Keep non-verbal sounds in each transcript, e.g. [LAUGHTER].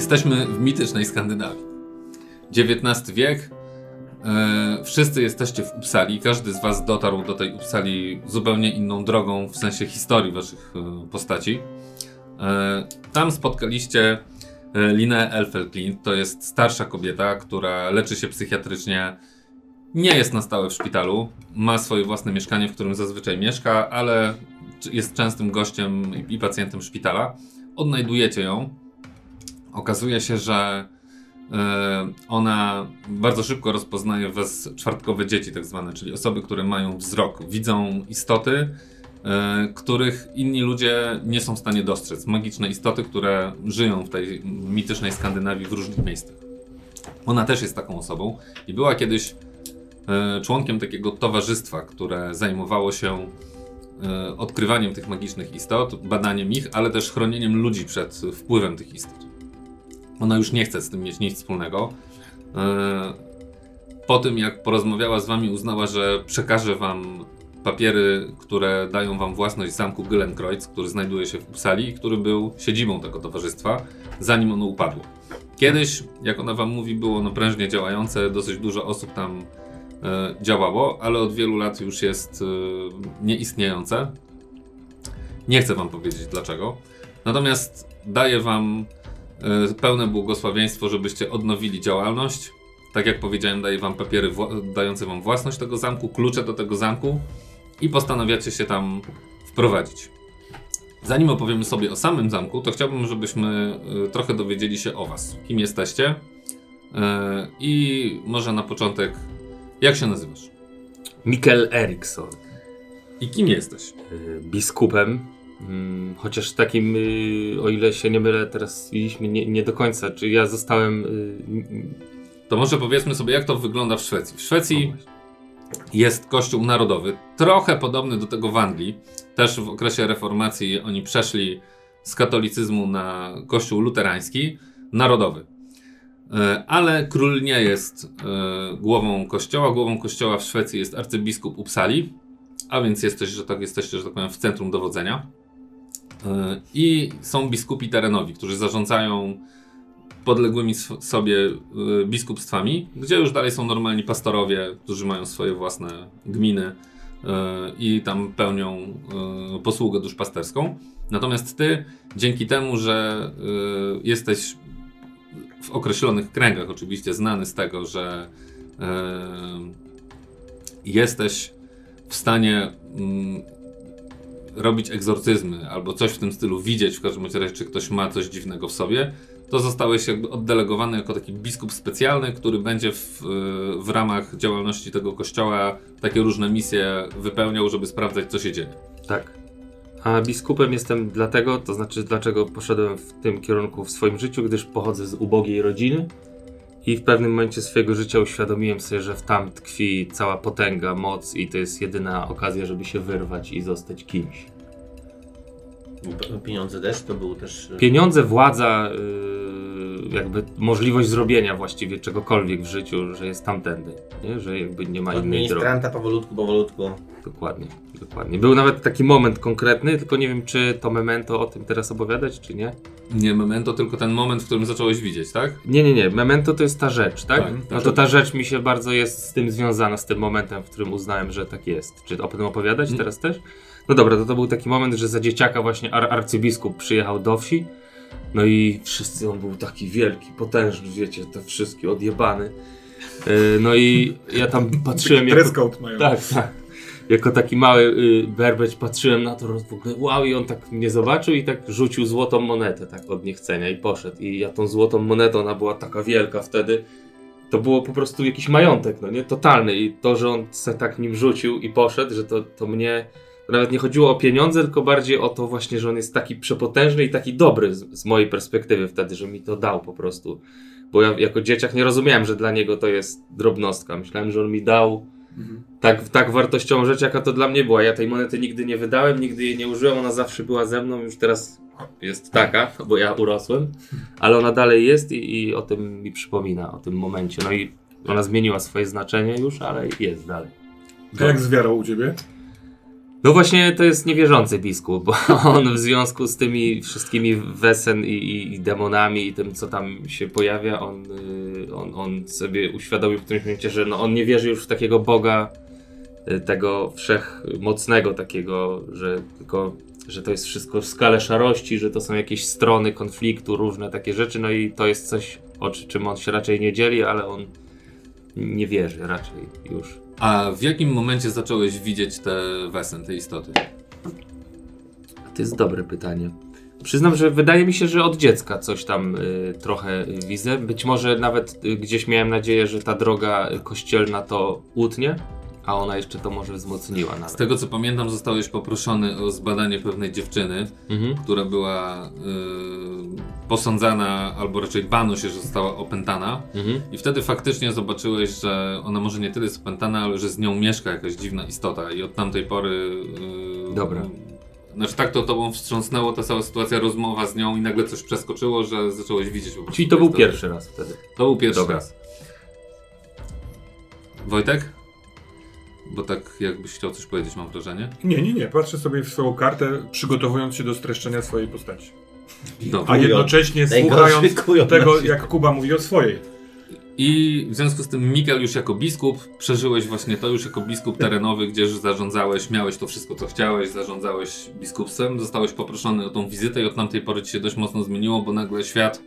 Jesteśmy w mitycznej Skandynawii. XIX wiek. E, wszyscy jesteście w Uppsali. Każdy z Was dotarł do tej Uppsali zupełnie inną drogą w sensie historii Waszych e, postaci. E, tam spotkaliście e, Linnea Elfelklint. To jest starsza kobieta, która leczy się psychiatrycznie. Nie jest na stałe w szpitalu. Ma swoje własne mieszkanie, w którym zazwyczaj mieszka, ale jest częstym gościem i pacjentem szpitala. Odnajdujecie ją. Okazuje się, że e, ona bardzo szybko rozpoznaje was czwartkowe dzieci, tak zwane, czyli osoby, które mają wzrok, widzą istoty, e, których inni ludzie nie są w stanie dostrzec. Magiczne istoty, które żyją w tej mitycznej Skandynawii w różnych miejscach. Ona też jest taką osobą i była kiedyś e, członkiem takiego towarzystwa, które zajmowało się odkrywaniem tych magicznych istot, badaniem ich, ale też chronieniem ludzi przed wpływem tych istot. Ona już nie chce z tym mieć nic wspólnego. E, Po tym, jak porozmawiała z wami, uznała, że przekaże wam papiery, które dają wam własność zamku Gyllenkreuz, który znajduje się w Uppsali i który był siedzibą tego towarzystwa, zanim ono upadło. Kiedyś, jak ona wam mówi, było ono prężnie działające, dosyć dużo osób tam e, działało, ale od wielu lat już jest e, nieistniejące. Nie chcę wam powiedzieć dlaczego. Natomiast daję wam pełne błogosławieństwo, żebyście odnowili działalność. Tak jak powiedziałem, daję wam papiery dające wam własność tego zamku, klucze do tego zamku i postanawiacie się tam wprowadzić. Zanim opowiemy sobie o samym zamku, to chciałbym, żebyśmy e, trochę dowiedzieli się o was. Kim jesteście? E, I może na początek, jak się nazywasz? Mikkel Eriksson, I kim jesteś? y, biskupem, chociaż takim, y, o ile się nie mylę, teraz widzieliśmy nie, nie do końca, czy ja zostałem... y, To może powiedzmy sobie, jak to wygląda w Szwecji. W Szwecji jest kościół narodowy, trochę podobny do tego w Anglii. Też w okresie reformacji oni przeszli z katolicyzmu na kościół luterański, narodowy. E, Ale król nie jest e, głową kościoła. Głową kościoła w Szwecji jest arcybiskup Uppsali, a więc jesteś, że tak, jesteście, że tak powiem, w centrum dowodzenia. E, I są biskupi terenowi, którzy zarządzają podległymi sobie y, biskupstwami, gdzie już dalej są normalni pastorowie, którzy mają swoje własne gminy y, i tam pełnią y, posługę duszpasterską. Natomiast ty, dzięki temu, że y, jesteś w określonych kręgach oczywiście znany z tego, że y, jesteś w stanie mm, robić egzorcyzmy albo coś w tym stylu, widzieć w każdym razie, czy ktoś ma coś dziwnego w sobie, to zostałeś jakby oddelegowany jako taki biskup specjalny, który będzie w, w ramach działalności tego kościoła takie różne misje wypełniał, żeby sprawdzać, co się dzieje. Tak. A biskupem jestem dlatego, to znaczy dlaczego poszedłem w tym kierunku w swoim życiu, gdyż pochodzę z ubogiej rodziny i w pewnym momencie swojego życia uświadomiłem sobie, że w tam tkwi cała potęga, moc i to jest jedyna okazja, żeby się wyrwać i zostać kimś. Pieniądze też to był też. e, Pieniądze, władza, yy, jakby możliwość zrobienia właściwie czegokolwiek w życiu, że jest tamtędy, nie? że jakby nie ma innej drogi. ministranta powolutku, powolutku. Dokładnie, dokładnie. Był nawet taki moment konkretny, tylko nie wiem, czy to memento o tym teraz opowiadać, czy nie. Nie memento, tylko ten moment, w którym zacząłeś widzieć, tak? Nie, nie, nie. Memento to jest ta rzecz, tak? Tak, ta no to rzecz. ta rzecz mi się bardzo jest z tym związana, z tym momentem, w którym uznałem, że tak jest. Czy o tym opowiadać Mm. teraz też? No dobra, to to był taki moment, że za dzieciaka właśnie ar arcybiskup przyjechał do wsi. No i wszyscy, on był taki wielki, potężny, wiecie, te wszystkie odjebany. Yy, no i ja tam patrzyłem code mają. Tak, tak. Jako taki mały y, patrzyłem na to, że w ogóle wow, i on tak mnie zobaczył i tak rzucił złotą monetę tak od niechcenia i poszedł. I ja tą złotą monetą, ona była taka wielka wtedy, to było po prostu jakiś majątek, no nie? Totalny. I to, że on se tak nim rzucił i poszedł, że to, to mnie... To nawet nie chodziło o pieniądze, tylko bardziej o to właśnie, że on jest taki przepotężny i taki dobry z, z mojej perspektywy wtedy, że mi to dał po prostu. Bo ja jako dzieciak nie rozumiałem, że dla niego to jest drobnostka. Myślałem, że on mi dał Tak, tak wartościową rzecz, jaka to dla mnie była. Ja tej monety nigdy nie wydałem, nigdy jej nie użyłem, ona zawsze była ze mną, już teraz jest taka, bo ja urosłem, ale ona dalej jest i, i o tym mi przypomina, o tym momencie. No i ona zmieniła swoje znaczenie już, ale jest dalej. To jak z wiarą u ciebie? No właśnie to jest niewierzący biskup, bo [LAUGHS] on w związku z tymi wszystkimi wesen i, i, i demonami i tym, co tam się pojawia, on, y, on, on sobie uświadomił w którymś momencie, że no, on nie wierzy już w takiego Boga, y, tego wszechmocnego takiego, że tylko, że to jest wszystko w skale szarości, że to są jakieś strony konfliktu, różne takie rzeczy, no i to jest coś, o czy- czym on się raczej nie dzieli, ale on nie wierzy raczej już. A w jakim momencie zacząłeś widzieć te wesen, te istoty? To jest dobre pytanie. Przyznam, że wydaje mi się, że od dziecka coś tam y, trochę widzę. Być może nawet y, gdzieś miałem nadzieję, że ta droga kościelna to utnie, a ona jeszcze to może wzmocniła Z nawet. tego co pamiętam, zostałeś poproszony o zbadanie pewnej dziewczyny, Mhm. która była y, posądzana, albo raczej bano się, że została opętana. Mhm. I wtedy faktycznie zobaczyłeś, że ona może nie tyle jest opętana, ale że z nią mieszka jakaś dziwna istota. I od tamtej pory. Yy, Dobra. Znaczy, tak to tobą wstrząsnęło ta cała sytuacja, rozmowa z nią, i nagle coś przeskoczyło, że zacząłeś widzieć po. Czyli to był pierwszy raz wtedy. To był pierwszy Dobra. raz. Wojtek? Bo tak jakbyś chciał coś powiedzieć, mam wrażenie. Nie, nie, nie. Patrzę sobie w swoją kartę, przygotowując się do streszczenia swojej postaci. Dobra. A jednocześnie słuchając tego, jak Kuba mówi o swojej. I w związku z tym, Miguel, już jako biskup, przeżyłeś właśnie to już jako biskup terenowy, gdzie zarządzałeś, miałeś to wszystko, co chciałeś, zarządzałeś biskupstwem, zostałeś poproszony o tą wizytę i od tamtej pory ci się dość mocno zmieniło, bo nagle świat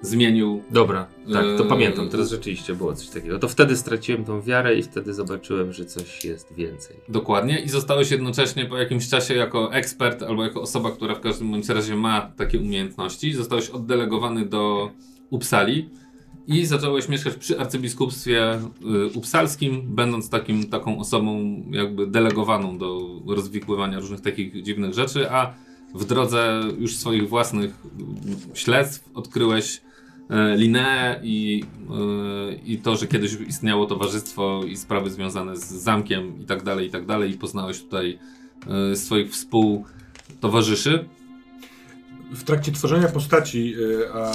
zmienił. Dobra, tak, to Eee, pamiętam. Teraz rzeczywiście było coś takiego. To wtedy straciłem tą wiarę i wtedy zobaczyłem, że coś jest więcej. Dokładnie. I zostałeś jednocześnie po jakimś czasie jako ekspert albo jako osoba, która w każdym bądź razie ma takie umiejętności, zostałeś oddelegowany do Upsali i zacząłeś mieszkać przy arcybiskupstwie y, upsalskim, będąc takim, taką osobą jakby delegowaną do rozwikływania różnych takich dziwnych rzeczy, a w drodze już swoich własnych śledztw odkryłeś e, Linneę i, e, i to, że kiedyś istniało towarzystwo i sprawy związane z zamkiem i tak dalej, i tak dalej i poznałeś tutaj e, swoich współtowarzyszy. W trakcie tworzenia postaci, a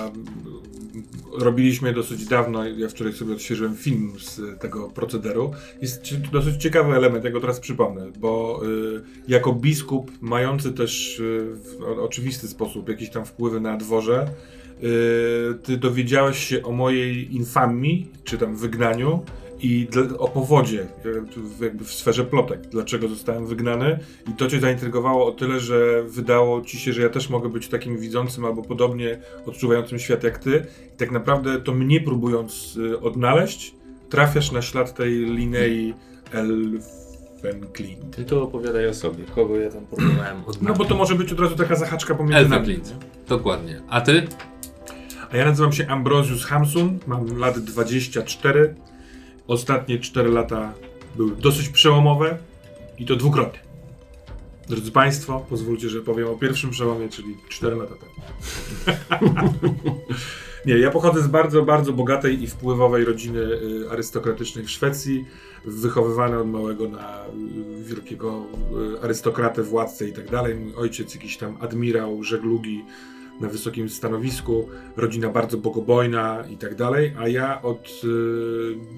robiliśmy dosyć dawno, ja wczoraj sobie odświeżyłem film z tego procederu, jest dosyć ciekawy element, ja go teraz przypomnę, bo jako biskup mający też w oczywisty sposób jakieś tam wpływy na dworze, ty dowiedziałeś się o mojej infamii, czy tam wygnaniu i o powodzie, w- jakby w sferze plotek, dlaczego zostałem wygnany i to cię zaintrygowało o tyle, że wydało ci się, że ja też mogę być takim widzącym albo podobnie odczuwającym świat jak ty i tak naprawdę to mnie próbując y, odnaleźć, trafiasz na ślad tej Linei Elfenklint. Ty to opowiadaj o sobie. Kogo ja tam próbowałem odnaleźć. No bo to może być od razu taka zahaczka pomiędzy. Clint. Dokładnie. A ty? A ja nazywam się Ambrosius Hamsun, mam lat 24. Ostatnie 4 lata były dosyć przełomowe i to dwukrotnie. Drodzy Państwo, pozwólcie, że powiem o pierwszym przełomie, czyli 4 lata temu. [LAUGHS] Nie, ja pochodzę z bardzo, bardzo bogatej i wpływowej rodziny y, arystokratycznej w Szwecji. Wychowywany od małego na y, wielkiego y, arystokratę, władcę i tak dalej. Mój ojciec jakiś tam admirał żeglugi na wysokim stanowisku, rodzina bardzo bogobojna i tak dalej, a ja od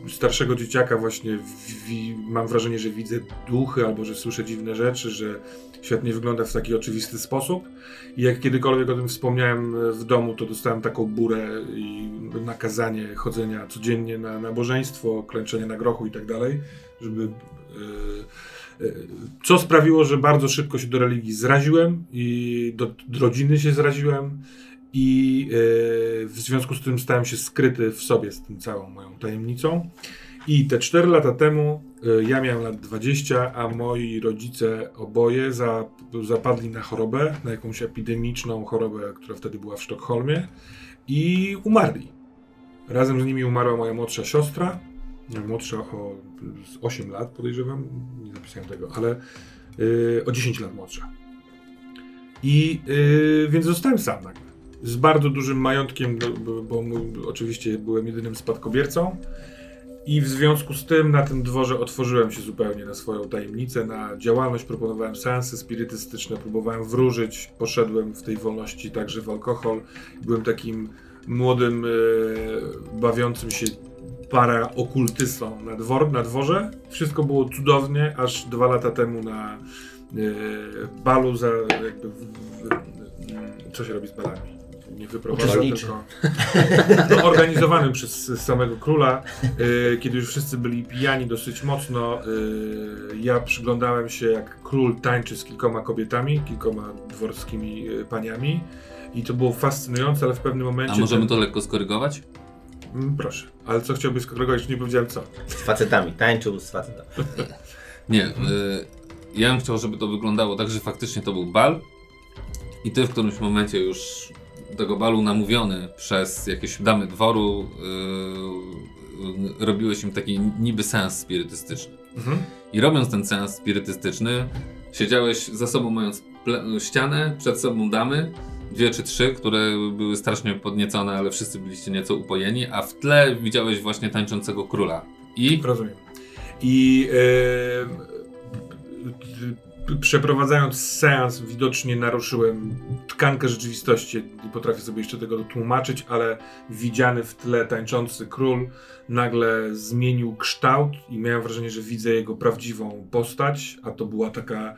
y, starszego dzieciaka właśnie wi- mam wrażenie, że widzę duchy albo że słyszę dziwne rzeczy, że świat nie wygląda w taki oczywisty sposób. I jak kiedykolwiek o tym wspomniałem e, w domu, to dostałem taką burę i nakazanie chodzenia codziennie na nabożeństwo, klęczenia na grochu i tak dalej, żeby. e, Co sprawiło, że bardzo szybko się do religii zraziłem i do, do rodziny się zraziłem i e, w związku z tym stałem się skryty w sobie z tym całą moją tajemnicą. I te 4 lata temu e, ja miałem lat 20, a moi rodzice oboje za, zapadli na chorobę, na jakąś epidemiczną chorobę, która wtedy była w Sztokholmie i umarli. Razem z nimi umarła moja młodsza siostra, młodsza o z 8 lat podejrzewam, nie zapisałem tego, ale y, o 10 lat młodsza. I y, więc zostałem sam nagle. Z bardzo dużym majątkiem, bo, bo, oczywiście byłem jedynym spadkobiercą. I w związku z tym na tym dworze otworzyłem się zupełnie na swoją tajemnicę, na działalność, proponowałem seansy spirytystyczne, próbowałem wróżyć, poszedłem w tej wolności także w alkohol. Byłem takim młodym, e, bawiącym się para okultystą na, dwor, na dworze. Wszystko było cudownie, aż dwa lata temu na balu za jakby... W, w, co się robi z balami? Nie wyprowadza, tylko [LAUGHS] no, organizowanym przez samego króla, y, kiedy już wszyscy byli pijani dosyć mocno. y, ja przyglądałem się, jak król tańczy z kilkoma kobietami, kilkoma dworskimi paniami. I to było fascynujące, ale w pewnym momencie. A możemy ten- to lekko skorygować? Mm, Proszę, ale co chciałbyś? Jeszcze nie powiedziałem co. Z facetami, tańczył z facetami. [LAUGHS] Nie. Y, ja bym chciał, żeby to wyglądało tak, że faktycznie to był bal i ty w którymś momencie już do tego balu namówiony przez jakieś damy dworu y, y, robiłeś im taki niby seans spirytystyczny. Mhm. I robiąc ten seans spirytystyczny, siedziałeś za sobą mając ścianę, przed sobą damy, dwie czy trzy, które były strasznie podniecone, ale wszyscy byliście nieco upojeni, a w tle widziałeś właśnie tańczącego króla. I Rozumiem. I e, przeprowadzając seans, widocznie naruszyłem tkankę rzeczywistości. Nie potrafię sobie jeszcze tego tłumaczyć, ale widziany w tle tańczący król nagle zmienił kształt i miałem wrażenie, że widzę jego prawdziwą postać, a to była taka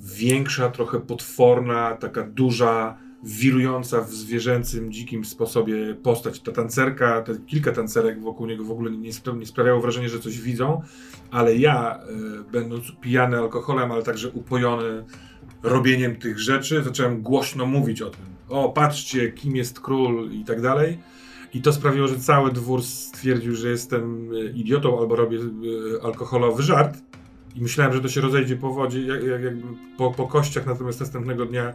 większa, trochę potworna, taka duża, wirująca w zwierzęcym, dzikim sposobie postać. Ta tancerka, te kilka tancerek wokół niego w ogóle nie, nie sprawiało wrażenia, że coś widzą, ale ja, e, będąc pijany alkoholem, ale także upojony robieniem tych rzeczy, zacząłem głośno mówić o tym. O, patrzcie, kim jest król i tak dalej. I to sprawiło, że cały dwór stwierdził, że jestem e, idiotą albo robię e, alkoholowy żart. I myślałem, że to się rozejdzie po wodzie, jak, jak, jakby po, po kościach, natomiast następnego dnia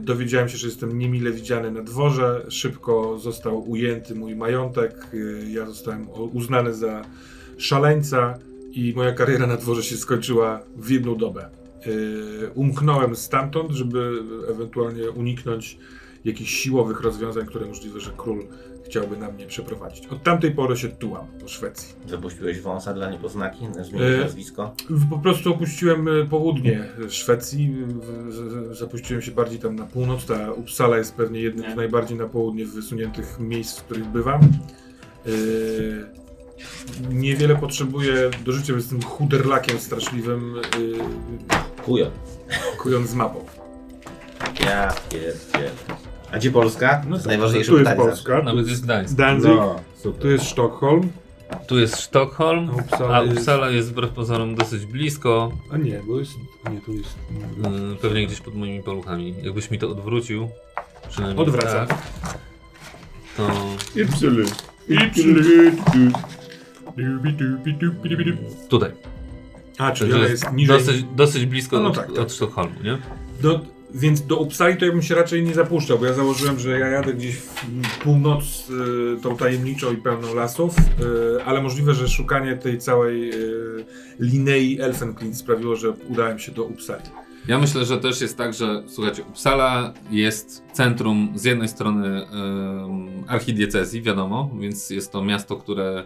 dowiedziałem się, że jestem niemile widziany na dworze. Szybko został ujęty mój majątek. Yy, ja zostałem uznany za szaleńca i moja kariera na dworze się skończyła w jedną dobę. Yy, umknąłem stamtąd, żeby ewentualnie uniknąć jakichś siłowych rozwiązań, które możliwe, że król chciałby na mnie przeprowadzić. Od tamtej pory się tułam po Szwecji. Zapuściłeś wąsa dla niepoznaki, zmieniłeś E, nazwisko. Po prostu opuściłem e, południe Szwecji, zapuściłem się bardziej tam na północ. Ta Uppsala jest pewnie jednym Nie. z najbardziej na południe wysuniętych miejsc, w których bywam. Yy, Niewiele potrzebuję do życia, bo jestem chuderlakiem straszliwym, yy, Kujon. kując z mapą. Ja pierdzielę. A gdzie Polska? to jest tak, najważniejsze tu jest pytanie Polska, tu nawet jest Gdańsk. Danzig, No, super. tu jest Sztokholm, Tu jest Sztokholm, a Uppsala a jest... Uppsala jest wbrew pozorom dosyć blisko, A nie, bo jest... Nie, tu jest... yy, pewnie gdzieś pod moimi paluchami. Jakbyś mi to odwrócił, przynajmniej Odwracam. tak, to Ypsilon. Tutaj. A, czyli Także jest niżej. dosyć, dosyć blisko No, no od, tak, tak. od Sztokholmu, nie? Do, więc do Uppsali to ja bym się raczej nie zapuszczał, bo ja założyłem, że ja jadę gdzieś w północ y, tą tajemniczą i pełną lasów, y, ale możliwe, że szukanie tej całej y, linei Elfenklint sprawiło, że udałem się do Uppsali. Ja myślę, że też jest tak, że słuchajcie, Uppsala jest centrum z jednej strony em, archidiecezji, wiadomo, więc jest to miasto, które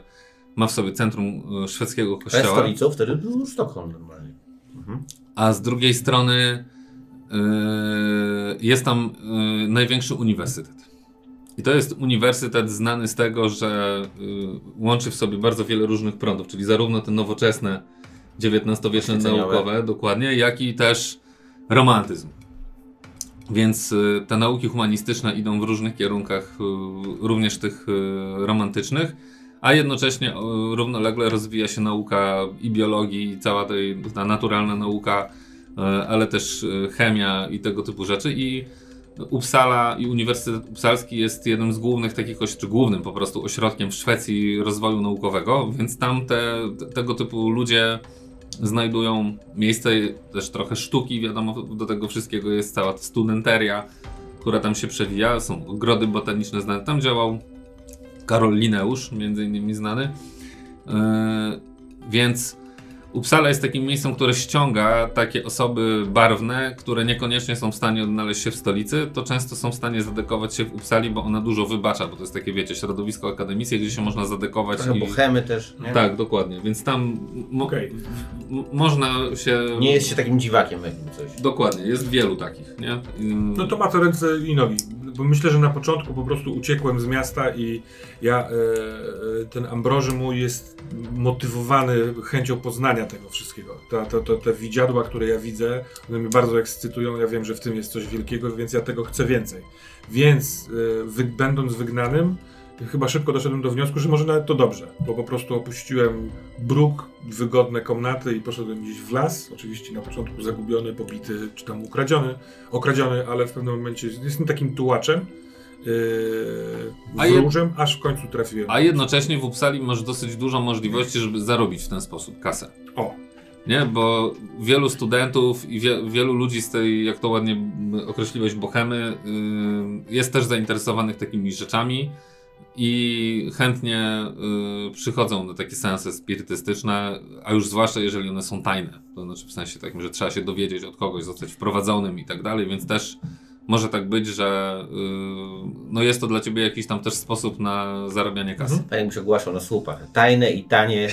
ma w sobie centrum e, szwedzkiego kościoła, stolicą wtedy był Sztokholm normalnie. Mhm. a z drugiej strony jest tam e, największy uniwersytet. I to jest uniwersytet znany z tego, że e, łączy w sobie bardzo wiele różnych prądów, czyli zarówno te nowoczesne XIX-wieczne naukowe, dokładnie, jak i też romantyzm. Więc te nauki humanistyczne idą w różnych kierunkach, również tych romantycznych, a jednocześnie równolegle rozwija się nauka i biologii, i cała ta naturalna nauka, ale też y, chemia i tego typu rzeczy. I Uppsala i Uniwersytet Upsalski jest jednym z głównych takich, czy głównym po prostu ośrodkiem w Szwecji rozwoju naukowego, więc tam te, te, tego typu ludzie znajdują miejsce, też trochę sztuki, wiadomo, do tego wszystkiego jest cała studenteria, która tam się przewija, są ogrody botaniczne znane. Tam działał Karol Lineusz, między innymi znany. Yy, więc Uppsala jest takim miejscem, które ściąga takie osoby barwne, które niekoniecznie są w stanie odnaleźć się w stolicy, to często są w stanie zadekować się w Uppsali, bo ona dużo wybacza, bo to jest takie, wiecie, środowisko akademickie, gdzie się można zadekować. Trochę i... bohemy też, nie? Tak, dokładnie, więc tam mo- m- można się... Nie jest się takim dziwakiem jakby coś. Dokładnie, jest wielu takich, nie? Ym, No to ma to ręce i nogi. Bo myślę, że na początku po prostu uciekłem z miasta i ja, e, e, ten Ambroży mój jest motywowany chęcią poznania tego wszystkiego. Ta, to, to, te widziadła, które ja widzę, one mnie bardzo ekscytują, ja wiem, że w tym jest coś wielkiego, więc ja tego chcę więcej. Więc e, wy, będąc wygnanym, chyba szybko doszedłem do wniosku, że może nawet to dobrze, bo po prostu opuściłem bruk, wygodne komnaty i poszedłem gdzieś w las, oczywiście na początku zagubiony, pobity, czy tam ukradziony, okradziony, ale w pewnym momencie jestem takim tułaczem, yy, wróżem, aż w końcu trafiłem. A jednocześnie w Uppsali masz dosyć dużo możliwości, żeby zarobić w ten sposób kasę. O, Nie, bo wielu studentów i wie, wielu ludzi z tej, jak to ładnie określiłeś, bohemy, y, jest też zainteresowanych takimi rzeczami i chętnie y, przychodzą na takie seanse spirytystyczne, a już zwłaszcza jeżeli one są tajne. To znaczy w sensie takim, że trzeba się dowiedzieć od kogoś, zostać wprowadzonym i tak dalej, więc też może tak być, że y, no jest to dla ciebie jakiś tam też sposób na zarabianie kasy. Mhm. Tak ogłaszał na słupach. Tajne i tanie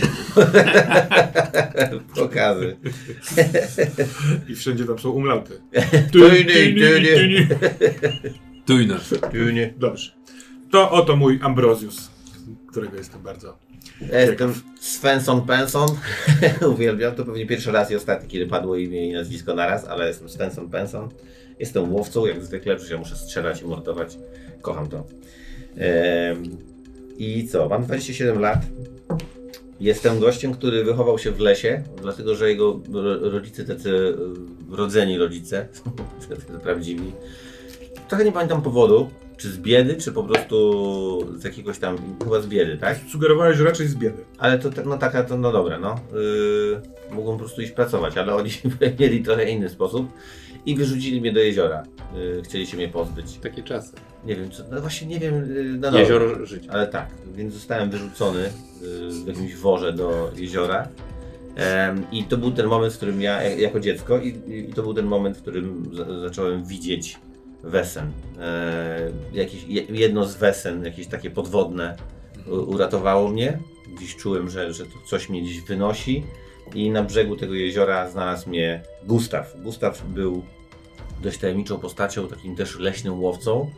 [LAUGHS] pokazy. i wszędzie tam są umlauty. Tujny, tujny. Tujne. Tujny. Dobrze. To oto mój Ambrosius, którego jestem bardzo... Ja jestem Svensson Penson. [LAUGHS] Uwielbiam. To pewnie pierwszy raz i ostatni, kiedy padło imię i nazwisko naraz, ale jestem Svensson Penson. Jestem łowcą, jak zwykle, przecież ja muszę strzelać i mordować. Kocham to. Em, I co? Mam 27 lat. Jestem gościem, który wychował się w lesie, dlatego że jego ro- rodzice, tacy e, rodzeni rodzice, [LAUGHS] tacy prawdziwi, trochę nie pamiętam powodu, czy z biedy, czy po prostu z jakiegoś tam, chyba z biedy, tak? Sugerowałeś, że raczej z biedy. Ale to tak- no taka, to no dobra, no. Yy, mogą po prostu iść pracować, ale oni [LAUGHS] mieli trochę inny sposób i wyrzucili mnie do jeziora. Yy, chcieli się mnie pozbyć. Takie czasy. Nie wiem, co, no właśnie nie wiem, yy, no dobra. Jezioro życia. Ale tak, więc zostałem wyrzucony yy, w jakimś worze do jeziora. I to był ten moment, w którym ja, jak- jako dziecko, i, i to był ten moment, w którym za, zacząłem widzieć wesen. E, jakieś, je- jedno z wesen, jakieś takie podwodne, u- uratowało mnie. Gdzieś czułem, że, że to coś mnie gdzieś wynosi. I na brzegu tego jeziora znalazł mnie Gustaw. Gustaw był dość tajemniczą postacią, takim też leśnym łowcą.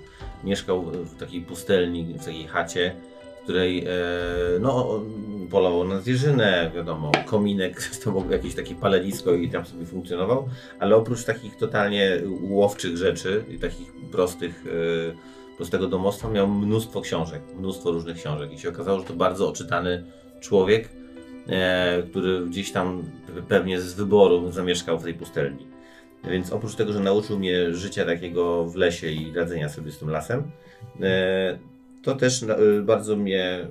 Mieszkał w takiej pustelni, w takiej chacie, której e, no, polował na zwierzynę, wiadomo, kominek, [LAUGHS] to było jakieś takie palenisko i tam sobie funkcjonował, ale oprócz takich totalnie łowczych rzeczy i takich prostych, e, prostego domostwa miał mnóstwo książek, mnóstwo różnych książek i się okazało, że to bardzo oczytany człowiek, e, który gdzieś tam pe- pewnie z wyboru zamieszkał w tej pustelni. Więc oprócz tego, że nauczył mnie życia takiego w lesie i radzenia sobie z tym lasem, to też e, bardzo mnie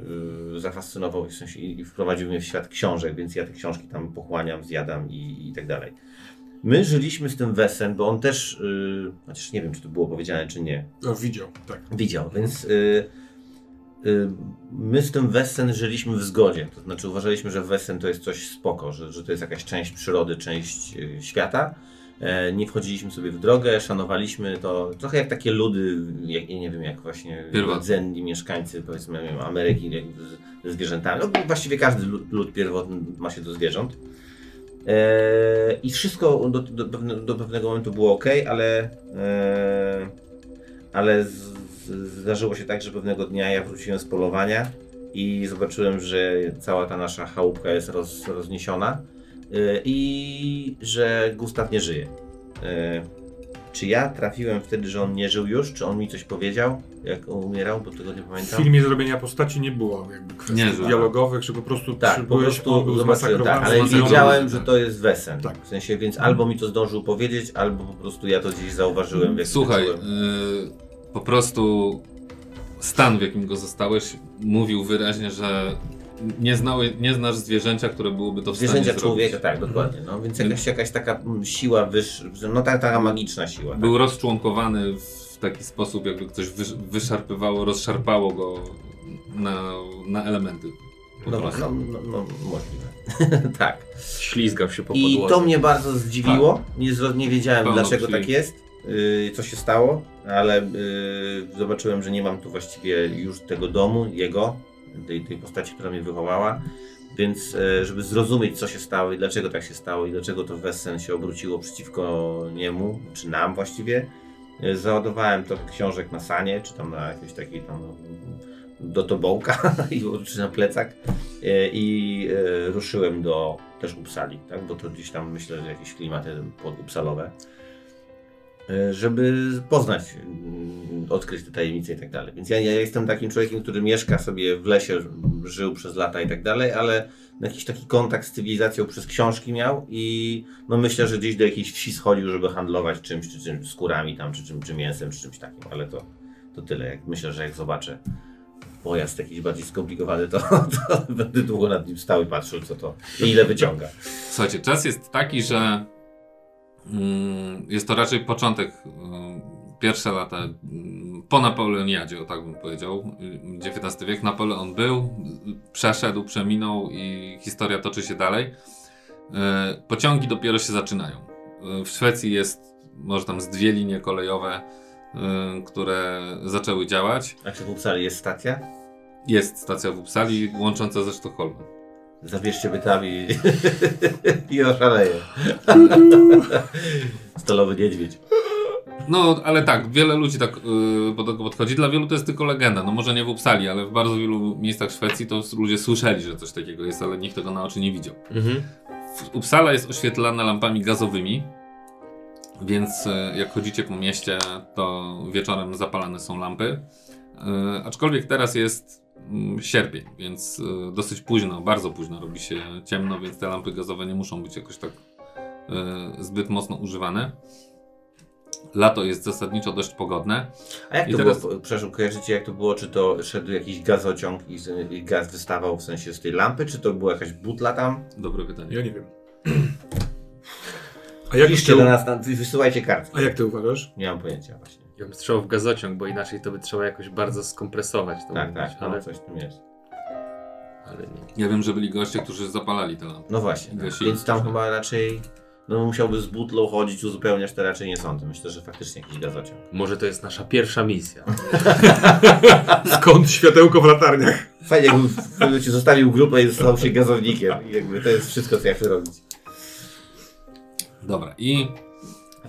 e, zafascynował w sensie, i wprowadził mnie w świat książek, więc ja te książki tam pochłaniam, zjadam i, i tak dalej. My żyliśmy z tym Wesen, bo on też, yy, chociaż nie wiem, czy to było powiedziane, czy nie, O, widział, tak. widział, więc y, y, my z tym Wessen żyliśmy w zgodzie. To znaczy uważaliśmy, że Wessen to jest coś spoko, że, że to jest jakaś część przyrody, część y, świata. E, nie wchodziliśmy sobie w drogę, szanowaliśmy to trochę jak takie ludy, jak, nie wiem, jak właśnie rdzenni mieszkańcy powiedzmy wiem, Ameryki ze zwierzętami. No, właściwie każdy lud, lud pierwotny ma się do zwierząt. E, I wszystko do, do, do pewnego momentu było ok, ale, e, ale z, z, zdarzyło się tak, że pewnego dnia ja wróciłem z polowania i zobaczyłem, że cała ta nasza chałupka jest roz, rozniesiona i że Gustaw nie żyje. E, czy ja trafiłem wtedy, że on nie żył już? Czy on mi coś powiedział, jak umierał? Bo tego nie W pamiętam. filmie zrobienia postaci nie było jakby kwestii Nie, dialogowych, że po prostu Tak, po prostu on był zobaczyłem, zmasakrowany. tak, ale wiedziałem, że to jest Wesen. Tak. W sensie, więc albo mi to zdążył powiedzieć, albo po prostu ja to gdzieś zauważyłem. Jak Słuchaj, czułem. y, po prostu stan, w jakim go zostałeś, mówił wyraźnie, że nie, znały, nie znasz zwierzęcia, które byłoby to w stanie Zwierzęcia zrobić. człowieka, tak, dokładnie. No, więc jakaś, jakaś taka mm, siła wyższa, no taka, taka magiczna siła. Tak. Był rozczłonkowany w taki sposób, jakby ktoś wysz, wyszarpywało, rozszarpało go na, na elementy. No, no, no, no możliwe. [LAUGHS] tak. Ślizgał się po I podłodze. to mnie bardzo zdziwiło. Nie, zro- nie wiedziałem Pełno dlaczego tak jest, yy, co się stało, ale yy, zobaczyłem, że nie mam tu właściwie już tego domu, jego, tej, tej postaci, która mnie wychowała. Więc, e, żeby zrozumieć, co się stało i dlaczego tak się stało, i dlaczego to Wessen się obróciło przeciwko niemu, czy nam właściwie, E, Załadowałem trochę książek na sanie, czy tam na jakiś taki tam no, do tobołka, [LAUGHS] czy na plecak e, i ruszyłem do też Upsali, tak? bo to gdzieś tam myślę, że jakieś klimaty podupsalowe, e, żeby poznać, mm, odkryć te tajemnice i tak dalej. Więc ja, ja jestem takim człowiekiem, który mieszka sobie w lesie, żył przez lata i tak dalej, ale jakiś taki kontakt z cywilizacją przez książki miał i no myślę, że gdzieś do jakiejś wsi schodził, żeby handlować czymś, czy czymś, skórami tam, czy, czym, czy mięsem, czy czymś takim, ale to, to tyle. Jak, myślę, że jak zobaczę pojazd jakiś bardziej skomplikowany, to, [LAUGHS] to będę długo nad nim stał i patrzył, co to i ile wyciąga. Słuchajcie, czas jest taki, że jest to raczej początek, mm, pierwsze lata mm, po Napoleoniadzie, o tak bym powiedział. XIX wiek, Napoleon był, przeszedł, przeminął i historia toczy się dalej. Y, Pociągi dopiero się zaczynają. Y, W Szwecji jest może tam z dwie linie kolejowe, y, które zaczęły działać. A czy w Uppsali jest stacja? Jest stacja w Uppsali łącząca ze Sztokholmem. Zabierzcie bytami [LAUGHS] i oszaleję. [LAUGHS] Stolowy niedźwiedź. No, ale tak, wiele ludzi tak yy, do tego podchodzi. Dla wielu to jest tylko legenda. No może nie w Uppsali, ale w bardzo wielu miejscach Szwecji to ludzie słyszeli, że coś takiego jest, ale nikt tego na oczy nie widział. Mhm. Uppsala jest oświetlana lampami gazowymi, więc yy, jak chodzicie po mieście, to wieczorem zapalane są lampy. Yy, aczkolwiek teraz jest sierpień, więc yy, dosyć późno, bardzo późno robi się ciemno, więc te lampy gazowe nie muszą być jakoś tak yy, zbyt mocno używane. Lato jest zasadniczo dość pogodne. A jak I to teraz- było, przepraszam, kojarzycie jak to było, czy to szedł jakiś gazociąg i, i gaz wystawał w sensie z tej lampy, czy to była jakaś butla tam? Dobre pytanie. Ja nie wiem. [CLEARS THROAT] A jak, Piszcie ty, do nas, na, wysyłajcie kartki. a jak ty uważasz? Nie mam pojęcia właśnie. Ja bym strzelał w gazociąg, bo inaczej to by trzeba jakoś bardzo skompresować. To Tak, tak, no, ale, coś w tym jest. ale nie. Ja wiem, że byli goście, którzy zapalali te lampy. No właśnie, tak. Gasili. więc tam chyba raczej, no musiałby z butlą chodzić, uzupełniać, to raczej nie sądzę. Myślę, że faktycznie jakiś gazociąg. Może to jest nasza pierwsza misja. [LAUGHS] Skąd światełko w latarniach? Fajnie, jakby w ci zostawił grupę i został się gazownikiem. I jakby to jest wszystko, co ja chcę robić. Dobra, i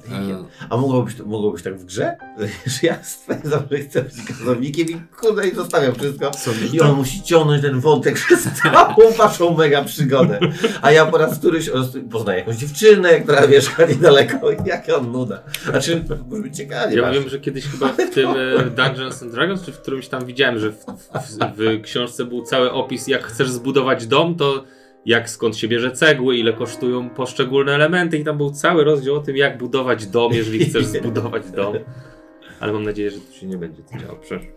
e, A mogło być, mogło być tak w grze? [LAUGHS] Że ja stwierdzam, że chcę być gazownikiem i kurde i zostawiam wszystko. Sądzisz, I on tak? musi ciągnąć ten wątek [LAUGHS] przez całą waszą mega przygodę. A ja po raz któryś poznaję jakąś dziewczynę, która mieszka niedaleko. Jaka nuda. Znaczy, może być ciekawie. Ja wiem, że kiedyś chyba w tym e, Dungeons and Dragons, czy w którymś tam widziałem, że w, w, w książce był cały opis, jak chcesz zbudować dom, to jak skąd się bierze cegły, ile kosztują poszczególne elementy i tam był cały rozdział o tym, jak budować dom, jeżeli chcesz [LAUGHS] zbudować dom. Ale mam nadzieję, że tu się nie będzie to działo. Przecież.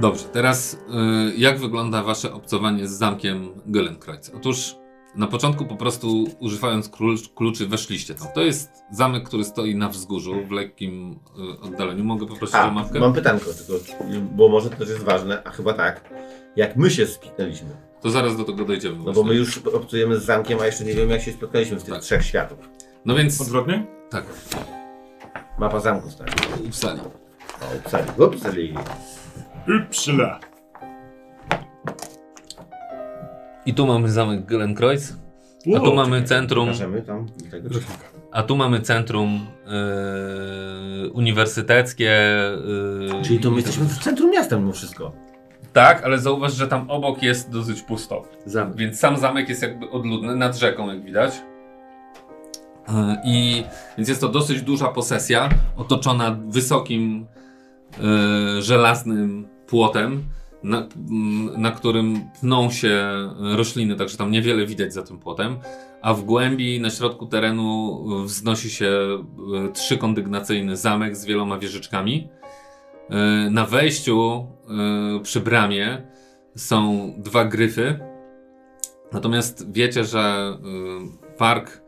dobrze, teraz e, jak wygląda wasze obcowanie z zamkiem Gelenkreuz? Otóż na początku po prostu używając klucz, kluczy weszliście tam. To jest zamek, który stoi na wzgórzu w lekkim e, oddaleniu. Mogę poprosić A, o mapkę? mam pytanko tylko, bo może to też jest ważne, a chyba tak. Jak my się spiknęliśmy? To zaraz do tego dojdziemy. No bo my już obcujemy z zamkiem, a jeszcze nie wiemy jak się spotkaliśmy w tych Tak. trzech światów. No więc Odwrotnie? tak, Mapa zamku stary. Uppsali. O, upsali. Upsali. Upsala. I tu mamy zamek Gelenkreuz, a tu mamy centrum, Pokażemy tam tego. a tu mamy centrum e, uniwersyteckie. e, Czyli to my jesteśmy w centrum miasta mimo wszystko. Tak, ale zauważ, że tam obok jest dosyć pusto. Zamek. Więc sam zamek jest jakby odludny, nad rzeką, jak widać. E, I więc jest to dosyć duża posesja, otoczona wysokim e, żelaznym płotem, na, na którym pną się rośliny, także tam niewiele widać za tym płotem. A w głębi, na środku terenu, wznosi się e, trzykondygnacyjny zamek z wieloma wieżyczkami. E, Na wejściu e, przy bramie są dwa gryfy. Natomiast wiecie, że y, park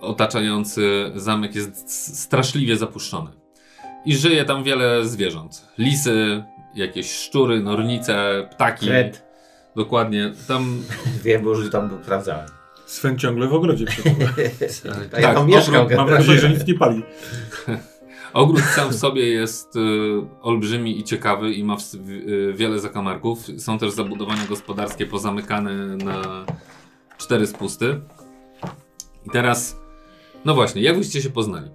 otaczający zamek jest straszliwie zapuszczony. I żyje tam wiele zwierząt. Lisy, jakieś szczury, nornice, ptaki. Kret. Dokładnie. Tam [LAUGHS] Wiem, bo już tam sprawdzałem. Sven ciągle w ogrodzie przebywa. [LAUGHS] A ja Tak, tam mieszkam. ogród- Mam wrażenie, że nic nie pali. [LAUGHS] ogród sam w sobie jest y, olbrzymi i ciekawy i ma w, y, wiele zakamarków. Są też zabudowania gospodarskie pozamykane na cztery spusty. I teraz, no właśnie, jak byście się poznali?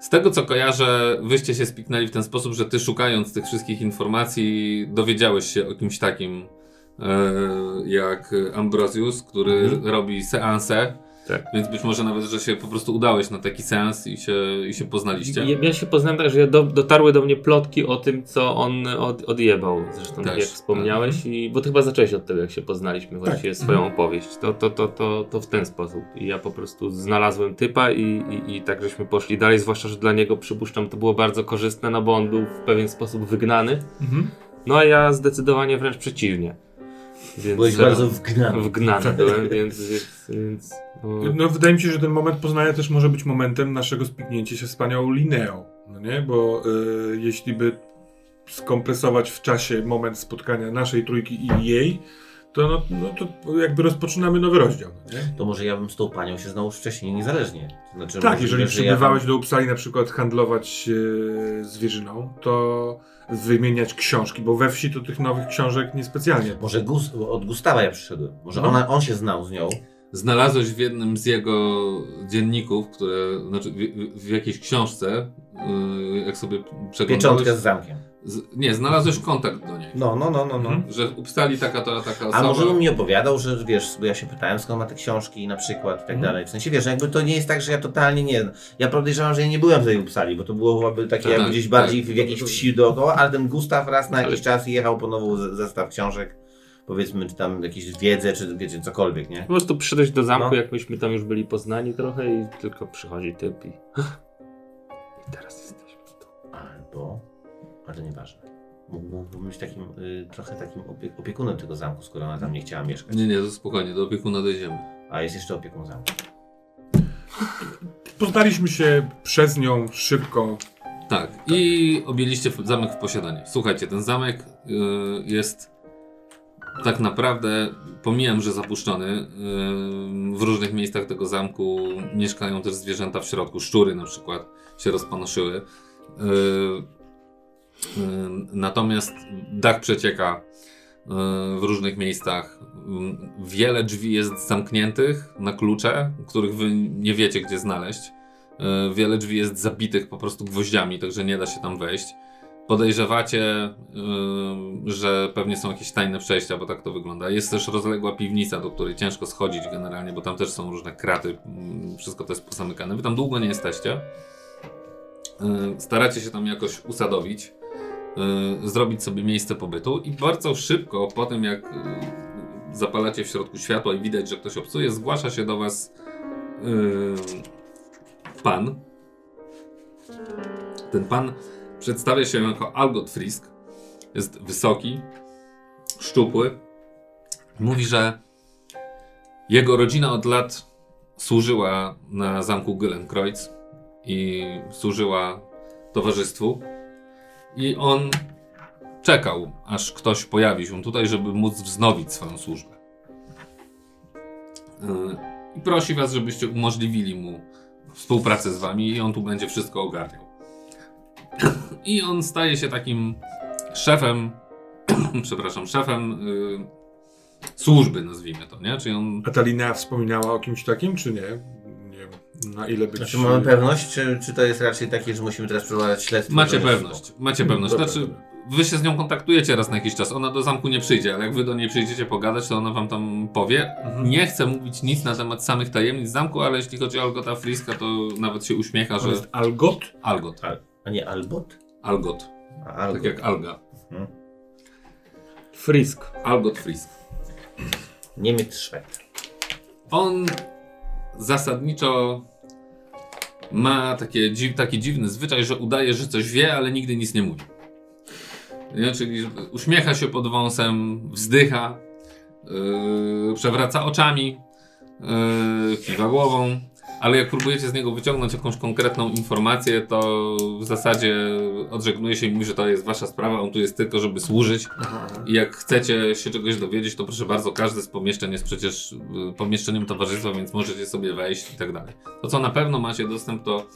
Z tego co kojarzę, wyście się spiknęli w ten sposób, że ty szukając tych wszystkich informacji dowiedziałeś się o kimś takim e, jak Ambrosius, który Mhm. robi seanse. Tak. Więc być może nawet, że się po prostu udałeś na taki seans i się, i się poznaliście. Ja, ja się poznałem tak, że do, dotarły do mnie plotki o tym, co on od, odjebał. Zresztą Też, jak wspomniałeś, i, bo ty chyba zacząłeś od tego, jak się poznaliśmy, właściwie swoją opowieść. To, to, to, to, to w ten sposób. I ja po prostu znalazłem typa i, i, i tak żeśmy poszli dalej, zwłaszcza, że dla niego, przypuszczam, to było bardzo korzystne, no bo on był w pewien sposób wygnany. Mhm. No a ja zdecydowanie wręcz przeciwnie. Więc, Byłeś bardzo wgnany. wgnany byłem, [LAUGHS] więc, więc, więc no, No, wydaje mi się, że ten moment poznania też może być momentem naszego spiknięcia się z panią Lineą, no nie? Bo y, jeśli by skompresować w czasie moment spotkania naszej trójki i jej, to, no, no, to jakby rozpoczynamy nowy rozdział, no nie? To może ja bym z tą panią się znał już wcześniej, niezależnie. To Znaczy, Tak, jeżeli że ja przybywałeś tam- do Uppsali na przykład handlować e, zwierzyną, to wymieniać książki, bo we wsi to tych nowych książek niespecjalnie. Może od Gustawa ja przyszedłem. Może No. ona, on się znał z nią. Znalazłeś w jednym z jego dzienników, które, znaczy w, w, jakiejś książce, yy, jak sobie przeglądałeś... Pieczątkę z zamkiem. Z, nie, znalazłeś kontakt do niej. No, no, no, no. no. Mhm. Że upstali taka to taka osoba. A może on mi opowiadał, że wiesz, bo ja się pytałem skąd ma te książki na przykład i tak Mhm. dalej. W sensie wiesz, jakby to nie jest tak, że ja totalnie nie. Ja podejrzewam, że ja nie byłem w tej Uppsali, bo to byłoby takie Tak, jakby tak, gdzieś bardziej tak. w jakiejś wsi dookoła, ale ten Gustaw raz na jakiś Ale- czas jechał po nową ze- zestaw książek, powiedzmy, czy tam jakieś wiedzę, czy wiecie, cokolwiek, nie? Po prostu przyszedłeś do zamku, No. jak myśmy tam już byli poznani trochę i tylko przychodzi typ i... [LAUGHS] I teraz jesteśmy tu. Albo, ale nieważne. Mógłbym być takim, y, trochę takim opie opiekunem tego zamku, skoro ona tam nie chciała mieszkać. Nie, nie, to spokojnie, do opiekuna dojdziemy. A jest jeszcze opiekun zamku. Poznaliśmy się przez nią szybko. Tak, i objęliście zamek w posiadanie. Słuchajcie, ten zamek y, jest tak naprawdę, pomijam, że zapuszczony. y, w różnych miejscach tego zamku mieszkają też zwierzęta w środku. Szczury na przykład się rozpanoszyły. Y, y, natomiast dach przecieka w różnych miejscach. Wiele drzwi jest zamkniętych na klucze, których wy nie wiecie, gdzie znaleźć. Wiele drzwi jest zabitych po prostu gwoździami, także nie da się tam wejść. Podejrzewacie, y, że pewnie są jakieś tajne przejścia, bo tak to wygląda. Jest też rozległa piwnica, do której ciężko schodzić generalnie, bo tam też są różne kraty. mm, Wszystko to jest pozamykane. Wy tam długo nie jesteście. Y, Staracie się tam jakoś usadowić, y, zrobić sobie miejsce pobytu i bardzo szybko po tym, jak y, zapalacie w środku światła i widać, że ktoś obcuje, zgłasza się do was y, pan. Ten pan przedstawia się jako Algot Frisk. Jest wysoki, szczupły. Mówi, że jego rodzina od lat służyła na zamku Gyllenkreuz i służyła towarzystwu. I on czekał, aż ktoś pojawi się tutaj, żeby móc wznowić swoją służbę. Yy, I prosi was, żebyście umożliwili mu współpracę z wami i on tu będzie wszystko ogarniał. I on staje się takim szefem, [CLEARS THROAT] przepraszam, szefem y, służby, nazwijmy to, nie? Czyli on A ta Linea wspominała o kimś takim, czy nie? Nie wiem, na ile być... Znaczy mamy pewność, czy, czy to jest raczej takie, że musimy teraz przeprowadzać śledztwo? Macie To jest- pewność, macie pewność. Dobra, Znaczy, wy się z nią kontaktujecie raz na jakiś czas. Ona do zamku nie przyjdzie, ale jak wy do niej przyjdziecie pogadać, to ona wam tam powie. Mhm. Nie chcę mówić nic na temat samych tajemnic zamku, ale jeśli chodzi o Algota Friska, to nawet się uśmiecha, To że jest Algot? Algot. A nie Albot? Algot. A, Algot. Tak jak Alga. Frisk. Algot Frisk. Niemiec Szwed. On zasadniczo ma takie, dziw, taki dziwny zwyczaj, że udaje, że coś wie, ale nigdy nic nie mówi. Nie? Czyli uśmiecha się pod wąsem, wzdycha, yy, przewraca oczami, yy, kiwa głową, ale jak próbujecie z niego wyciągnąć jakąś konkretną informację, to w zasadzie odżegnuje się i mówi, że to jest wasza sprawa, on tu jest tylko, żeby służyć. I jak chcecie się czegoś dowiedzieć, to proszę bardzo, każde z pomieszczeń jest przecież y, pomieszczeniem towarzystwa, więc możecie sobie wejść i tak dalej. To, co na pewno macie dostęp, to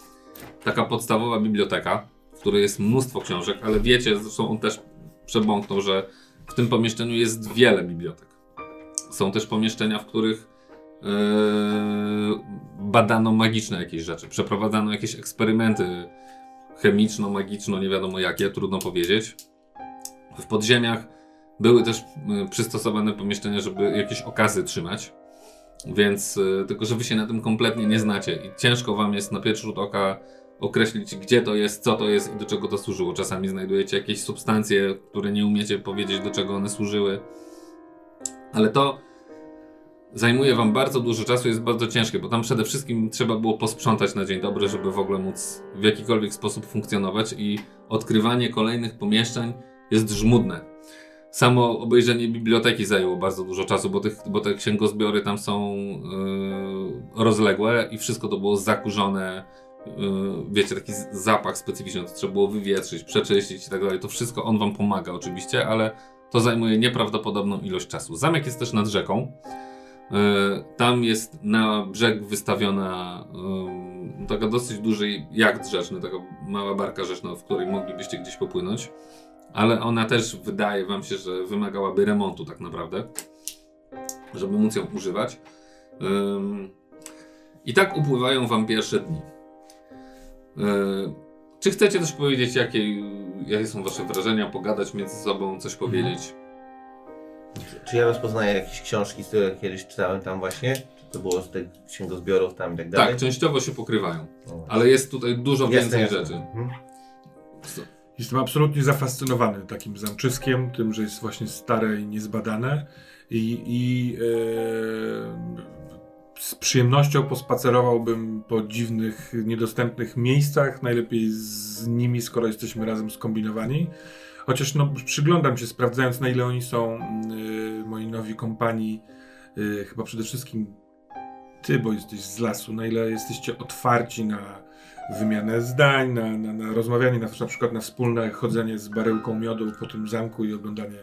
taka podstawowa biblioteka, w której jest mnóstwo książek, ale wiecie, zresztą on też przebąknął, że w tym pomieszczeniu jest wiele bibliotek. Są też pomieszczenia, w których badano magiczne jakieś rzeczy, przeprowadzano jakieś eksperymenty chemiczno, magiczno, nie wiadomo jakie, trudno powiedzieć. W podziemiach były też y, przystosowane pomieszczenia, żeby jakieś okazy trzymać. Więc y, tylko, że wy się na tym kompletnie nie znacie i ciężko wam jest na pierwszy rzut oka określić, gdzie to jest, co to jest i do czego to służyło. Czasami znajdujecie jakieś substancje, które nie umiecie powiedzieć, do czego one służyły. Ale to zajmuje wam bardzo dużo czasu, jest bardzo ciężkie, bo tam przede wszystkim trzeba było posprzątać na dzień dobry, żeby w ogóle móc w jakikolwiek sposób funkcjonować i odkrywanie kolejnych pomieszczeń jest żmudne. Samo obejrzenie biblioteki zajęło bardzo dużo czasu, bo, tych, bo te księgozbiory tam są yy, rozległe i wszystko to było zakurzone. Yy, wiecie, taki zapach specyficzny, to trzeba było wywietrzyć, przeczyścić i tak dalej. To wszystko on wam pomaga oczywiście, ale to zajmuje nieprawdopodobną ilość czasu. Zamek jest też nad rzeką. Yy, tam jest na brzeg wystawiona yy, taka dosyć duży jacht rzeczny, taka mała barka rzeczna, w której moglibyście gdzieś popłynąć ale ona też wydaje wam się, że wymagałaby remontu tak naprawdę, żeby móc ją używać. Ym, I tak upływają wam pierwsze dni. Yy, czy chcecie coś powiedzieć, jakie, jakie są wasze wrażenia, pogadać między sobą, coś powiedzieć? Czy ja rozpoznaję jakieś książki, z których kiedyś czytałem tam właśnie? Czy to było z tych księgozbiorów tam i tak dalej? Tak, częściowo się pokrywają, No. ale jest tutaj dużo Jasne, więcej jasne. rzeczy. Mhm. Jestem absolutnie zafascynowany takim zamczyskiem, tym, że jest właśnie stare i niezbadane. I, i e, z przyjemnością pospacerowałbym po dziwnych, niedostępnych miejscach, najlepiej z nimi, skoro jesteśmy razem skombinowani. Chociaż no, przyglądam się, sprawdzając na ile oni są y, moi nowi kompanii, y, chyba przede wszystkim ty, bo jesteś z lasu, na ile jesteście otwarci na wymianę zdań, na, na, na rozmawianie, na, na przykład na wspólne chodzenie z baryłką miodu po tym zamku i oglądanie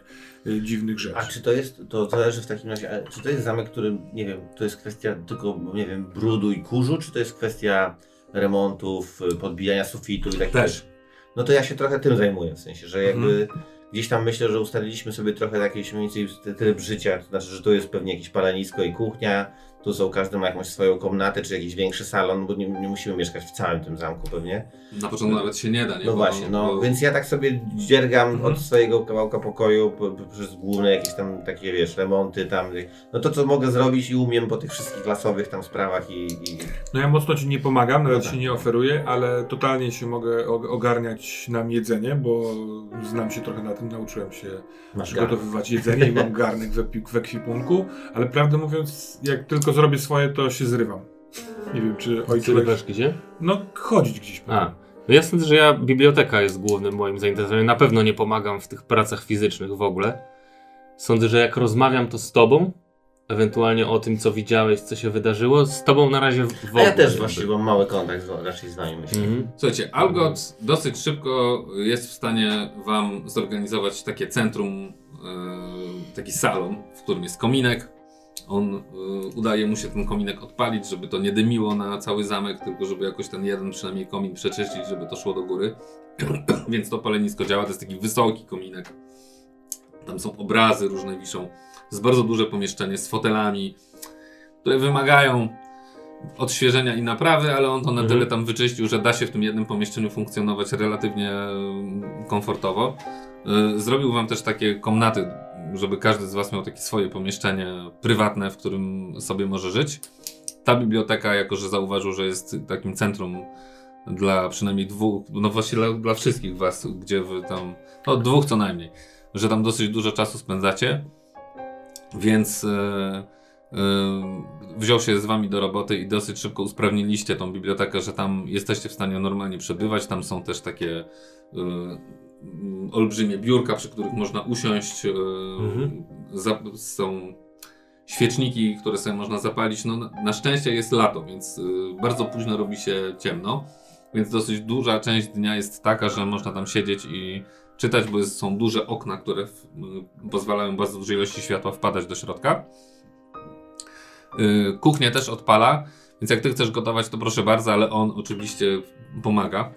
y, dziwnych rzeczy. A czy to jest, to zależy w takim razie, czy to jest zamek, który, nie wiem, to jest kwestia tylko, nie wiem, brudu i kurzu, czy to jest kwestia remontów, y, podbijania sufitu i takich Też. No to ja się trochę tym zajmuję, w sensie, że jakby gdzieś tam myślę, że ustaliliśmy sobie trochę jakiś mniej więcej tryb życia, to znaczy, że tu jest pewnie jakieś palenisko i kuchnia, tu są, każdy ma jakąś swoją komnatę, czy jakiś większy salon, bo nie, nie musimy mieszkać w całym tym zamku pewnie. Na początku nawet się nie da, nie? No Bo- właśnie, no bo- więc ja tak sobie dziergam Mhm. od swojego kawałka pokoju po, po, przez główne jakieś tam takie, wiesz, remonty tam, no to co mogę zrobić i umiem po tych wszystkich lasowych tam sprawach i... i... No ja mocno ci nie pomagam, nawet No tak. się nie oferuję, ale totalnie się mogę ogarniać nam jedzenie, bo znam się trochę na tym, nauczyłem się Masz przygotowywać jedzenie i mam garnek w, w ekwipunku, ale prawdę mówiąc, jak tylko zrobię swoje, to się zrywam. Nie wiem, czy Ty ojciec... lewasz gdzie? No, chodzić gdzieś. A, no ja sądzę, że ja, biblioteka jest głównym moim zainteresowaniem. Na pewno nie pomagam w tych pracach fizycznych w ogóle. Sądzę, że jak rozmawiam to z tobą, ewentualnie o tym, co widziałeś, co się wydarzyło, z tobą na razie w A ogóle. ja też właściwie mam mały kontakt z, raczej z nami, myślę. Mhm. Słuchajcie, Algot dosyć szybko jest w stanie wam zorganizować takie centrum, e, taki salon, w którym jest kominek. On e, udaje mu się ten kominek odpalić, żeby to nie dymiło na cały zamek, tylko żeby jakoś ten jeden przynajmniej komin przeczyścić, żeby to szło do góry. [CLEARS THROAT] Więc to palenisko działa, to jest taki wysoki kominek. Tam są obrazy różne wiszą. Jest bardzo duże pomieszczenie z fotelami, które wymagają odświeżenia i naprawy, ale on to na Mhm. tyle tam wyczyścił, że da się w tym jednym pomieszczeniu funkcjonować relatywnie mm, komfortowo. Y, Zrobił wam też takie komnaty, żeby każdy z was miał takie swoje pomieszczenie prywatne, w którym sobie może żyć. Ta biblioteka, jako że zauważył, że jest takim centrum dla przynajmniej dwóch, no właśnie dla, dla wszystkich was, gdzie wy tam, no dwóch co najmniej, że tam dosyć dużo czasu spędzacie, więc e, e, wziął się z wami do roboty i dosyć szybko usprawniliście tą bibliotekę, że tam jesteście w stanie normalnie przebywać, tam są też takie e, olbrzymie biurka, przy których można usiąść, e, Mhm. za, są świeczniki, które sobie można zapalić. No, na, szczęście jest lato, więc y, bardzo późno robi się ciemno, więc dosyć duża część dnia jest taka, że można tam siedzieć i czytać, bo są duże okna, które y, pozwalają bardzo dużej ilości światła wpadać do środka. Kuchnię też odpala, więc jak ty chcesz gotować, to proszę bardzo, ale on oczywiście pomaga.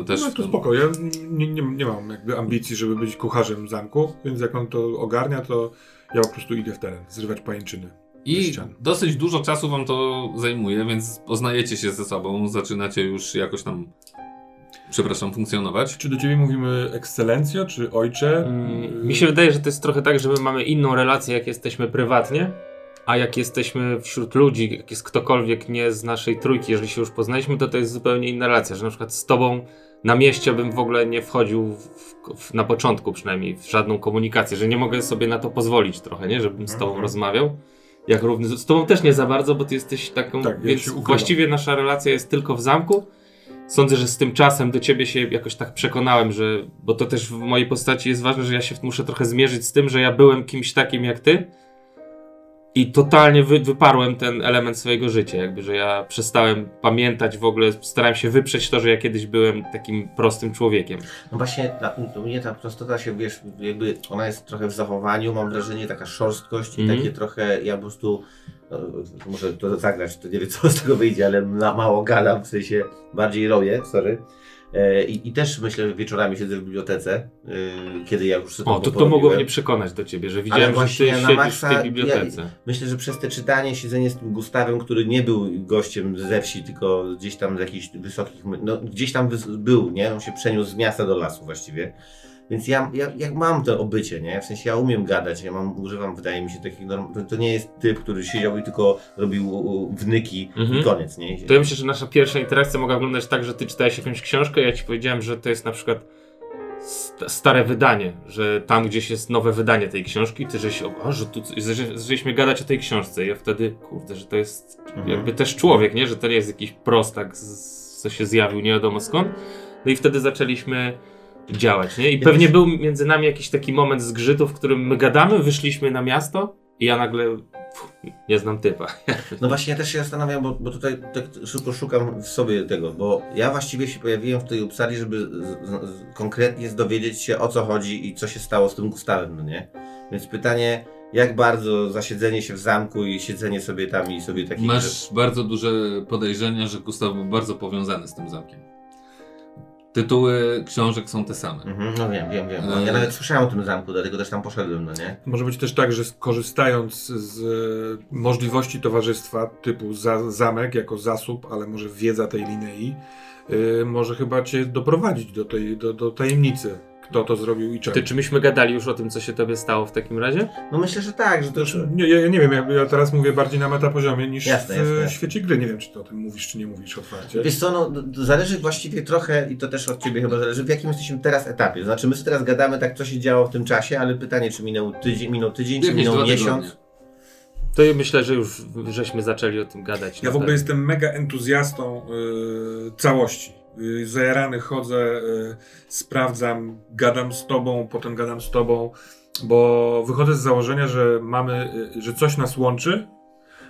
Y, Też no to spoko, ja nie, nie, nie mam jakby ambicji, żeby być kucharzem zamku, więc jak on to ogarnia, to ja po prostu idę w teren, zrywać pajęczyny. I dosyć dużo czasu wam to zajmuje, więc poznajecie się ze sobą, zaczynacie już jakoś tam, przepraszam, funkcjonować. Czy do ciebie mówimy ekscelencjo, czy ojcze? Mm, Mi się wydaje, że to jest trochę tak, że my mamy inną relację, jak jesteśmy prywatnie, a jak jesteśmy wśród ludzi, jak jest ktokolwiek nie z naszej trójki, jeżeli się już poznaliśmy, to to jest zupełnie inna relacja, że na przykład z tobą na mieście bym w ogóle nie wchodził, w, w, na początku przynajmniej, w żadną komunikację, że nie mogę sobie na to pozwolić trochę, nie, żebym z tobą Mhm. rozmawiał. Jak równy, z tobą też nie za bardzo, bo ty jesteś taką, Tak, więc właściwie nasza relacja jest tylko w zamku. Sądzę, że z tym czasem do ciebie się jakoś tak przekonałem, że, bo to też w mojej postaci jest ważne, że ja się muszę trochę zmierzyć z tym, że ja byłem kimś takim jak ty i totalnie wy, wyparłem ten element swojego życia, jakby, że ja przestałem pamiętać w ogóle, starałem się wyprzeć to, że ja kiedyś byłem takim prostym człowiekiem. No właśnie, u mnie ta prostota się, wiesz, jakby ona jest trochę w zachowaniu, mam wrażenie, taka szorstkość i Mhm. takie trochę, ja po prostu, no, muszę to zagrać, to nie wiem co z tego wyjdzie, ale na mało gadam, w sensie bardziej robię, sorry. E, I, I też myślę, że wieczorami siedzę w bibliotece, y, kiedy ja już sobie O, to to mogło mnie przekonać do ciebie, że widziałem, że ty ja siedzisz maksa- w tej bibliotece. Myślę, że przez te czytanie, siedzenie z tym Gustawem, który nie był gościem ze wsi, tylko gdzieś tam z jakichś wysokich, no gdzieś tam był, nie? On się przeniósł z miasta do lasu właściwie. Więc ja, ja jak mam to obycie, nie? W sensie ja umiem gadać, ja mam, używam, wydaje mi się, takich norm... to, to nie jest typ, który siedział i tylko robił wnyki Mhm. i koniec, nie? To ja myślę, że nasza pierwsza interakcja mogła wyglądać tak, że ty czytałeś jakąś książkę, ja ci powiedziałem, że to jest na przykład st- stare wydanie, że tam gdzieś jest nowe wydanie tej książki, ty żeś, o, że tu że- zaczęliśmy gadać o tej książce i ja wtedy, kurde, że to jest Mhm. jakby też człowiek, nie? Że to nie jest jakiś prostak, z, co się zjawił nie wiadomo skąd. No i wtedy zaczęliśmy działać, nie? I Ja pewnie był między nami jakiś taki moment zgrzytu, w którym my gadamy, wyszliśmy na miasto i ja nagle pff, nie znam typa. [LAUGHS] No właśnie, ja też się zastanawiam, bo, bo tutaj tak szybko szukam w sobie tego, bo ja właściwie się pojawiłem w tej Uppsali, żeby z, z, z, konkretnie dowiedzieć się o co chodzi i co się stało z tym Gustawem, no nie? Więc pytanie, jak bardzo zasiedzenie się w zamku i siedzenie sobie tam i sobie takich... Masz bardzo duże podejrzenia, że Gustaw był bardzo powiązany z tym zamkiem. Tytuły książek są te same. Mhm, no wiem, wiem, wiem. No, E. ja nawet słyszałem o tym zamku, dlatego też tam poszedłem, no nie? Może być też tak, że korzystając z e, możliwości towarzystwa typu za, zamek jako zasób, ale może wiedza tej linei, e, może chyba cię doprowadzić do tej do, do tajemnicy, kto to zrobił i czemu. Ty, czy myśmy gadali już o tym, co się tobie stało w takim razie? No myślę, że tak, że to już... Nie, ja, ja nie wiem, ja, ja teraz mówię bardziej na metapoziomie niż Jasne, w jasne, świecie gry. Nie wiem, czy ty o tym mówisz, czy nie mówisz otwarcie. Wiesz co, no, zależy właściwie trochę, i to też od Ciebie chyba zależy, w jakim jesteśmy teraz etapie. Znaczy, my teraz gadamy tak, co się działo w tym czasie, ale pytanie, czy minął tydzień, minął tydzień, czy minął miesiąc? To ja myślę, że już żeśmy zaczęli o tym gadać. Ja w ogóle jestem mega entuzjastą y, całości. Y, zajarany chodzę, y, sprawdzam, gadam z tobą, potem gadam z tobą, bo wychodzę z założenia, że mamy, y, że coś nas łączy,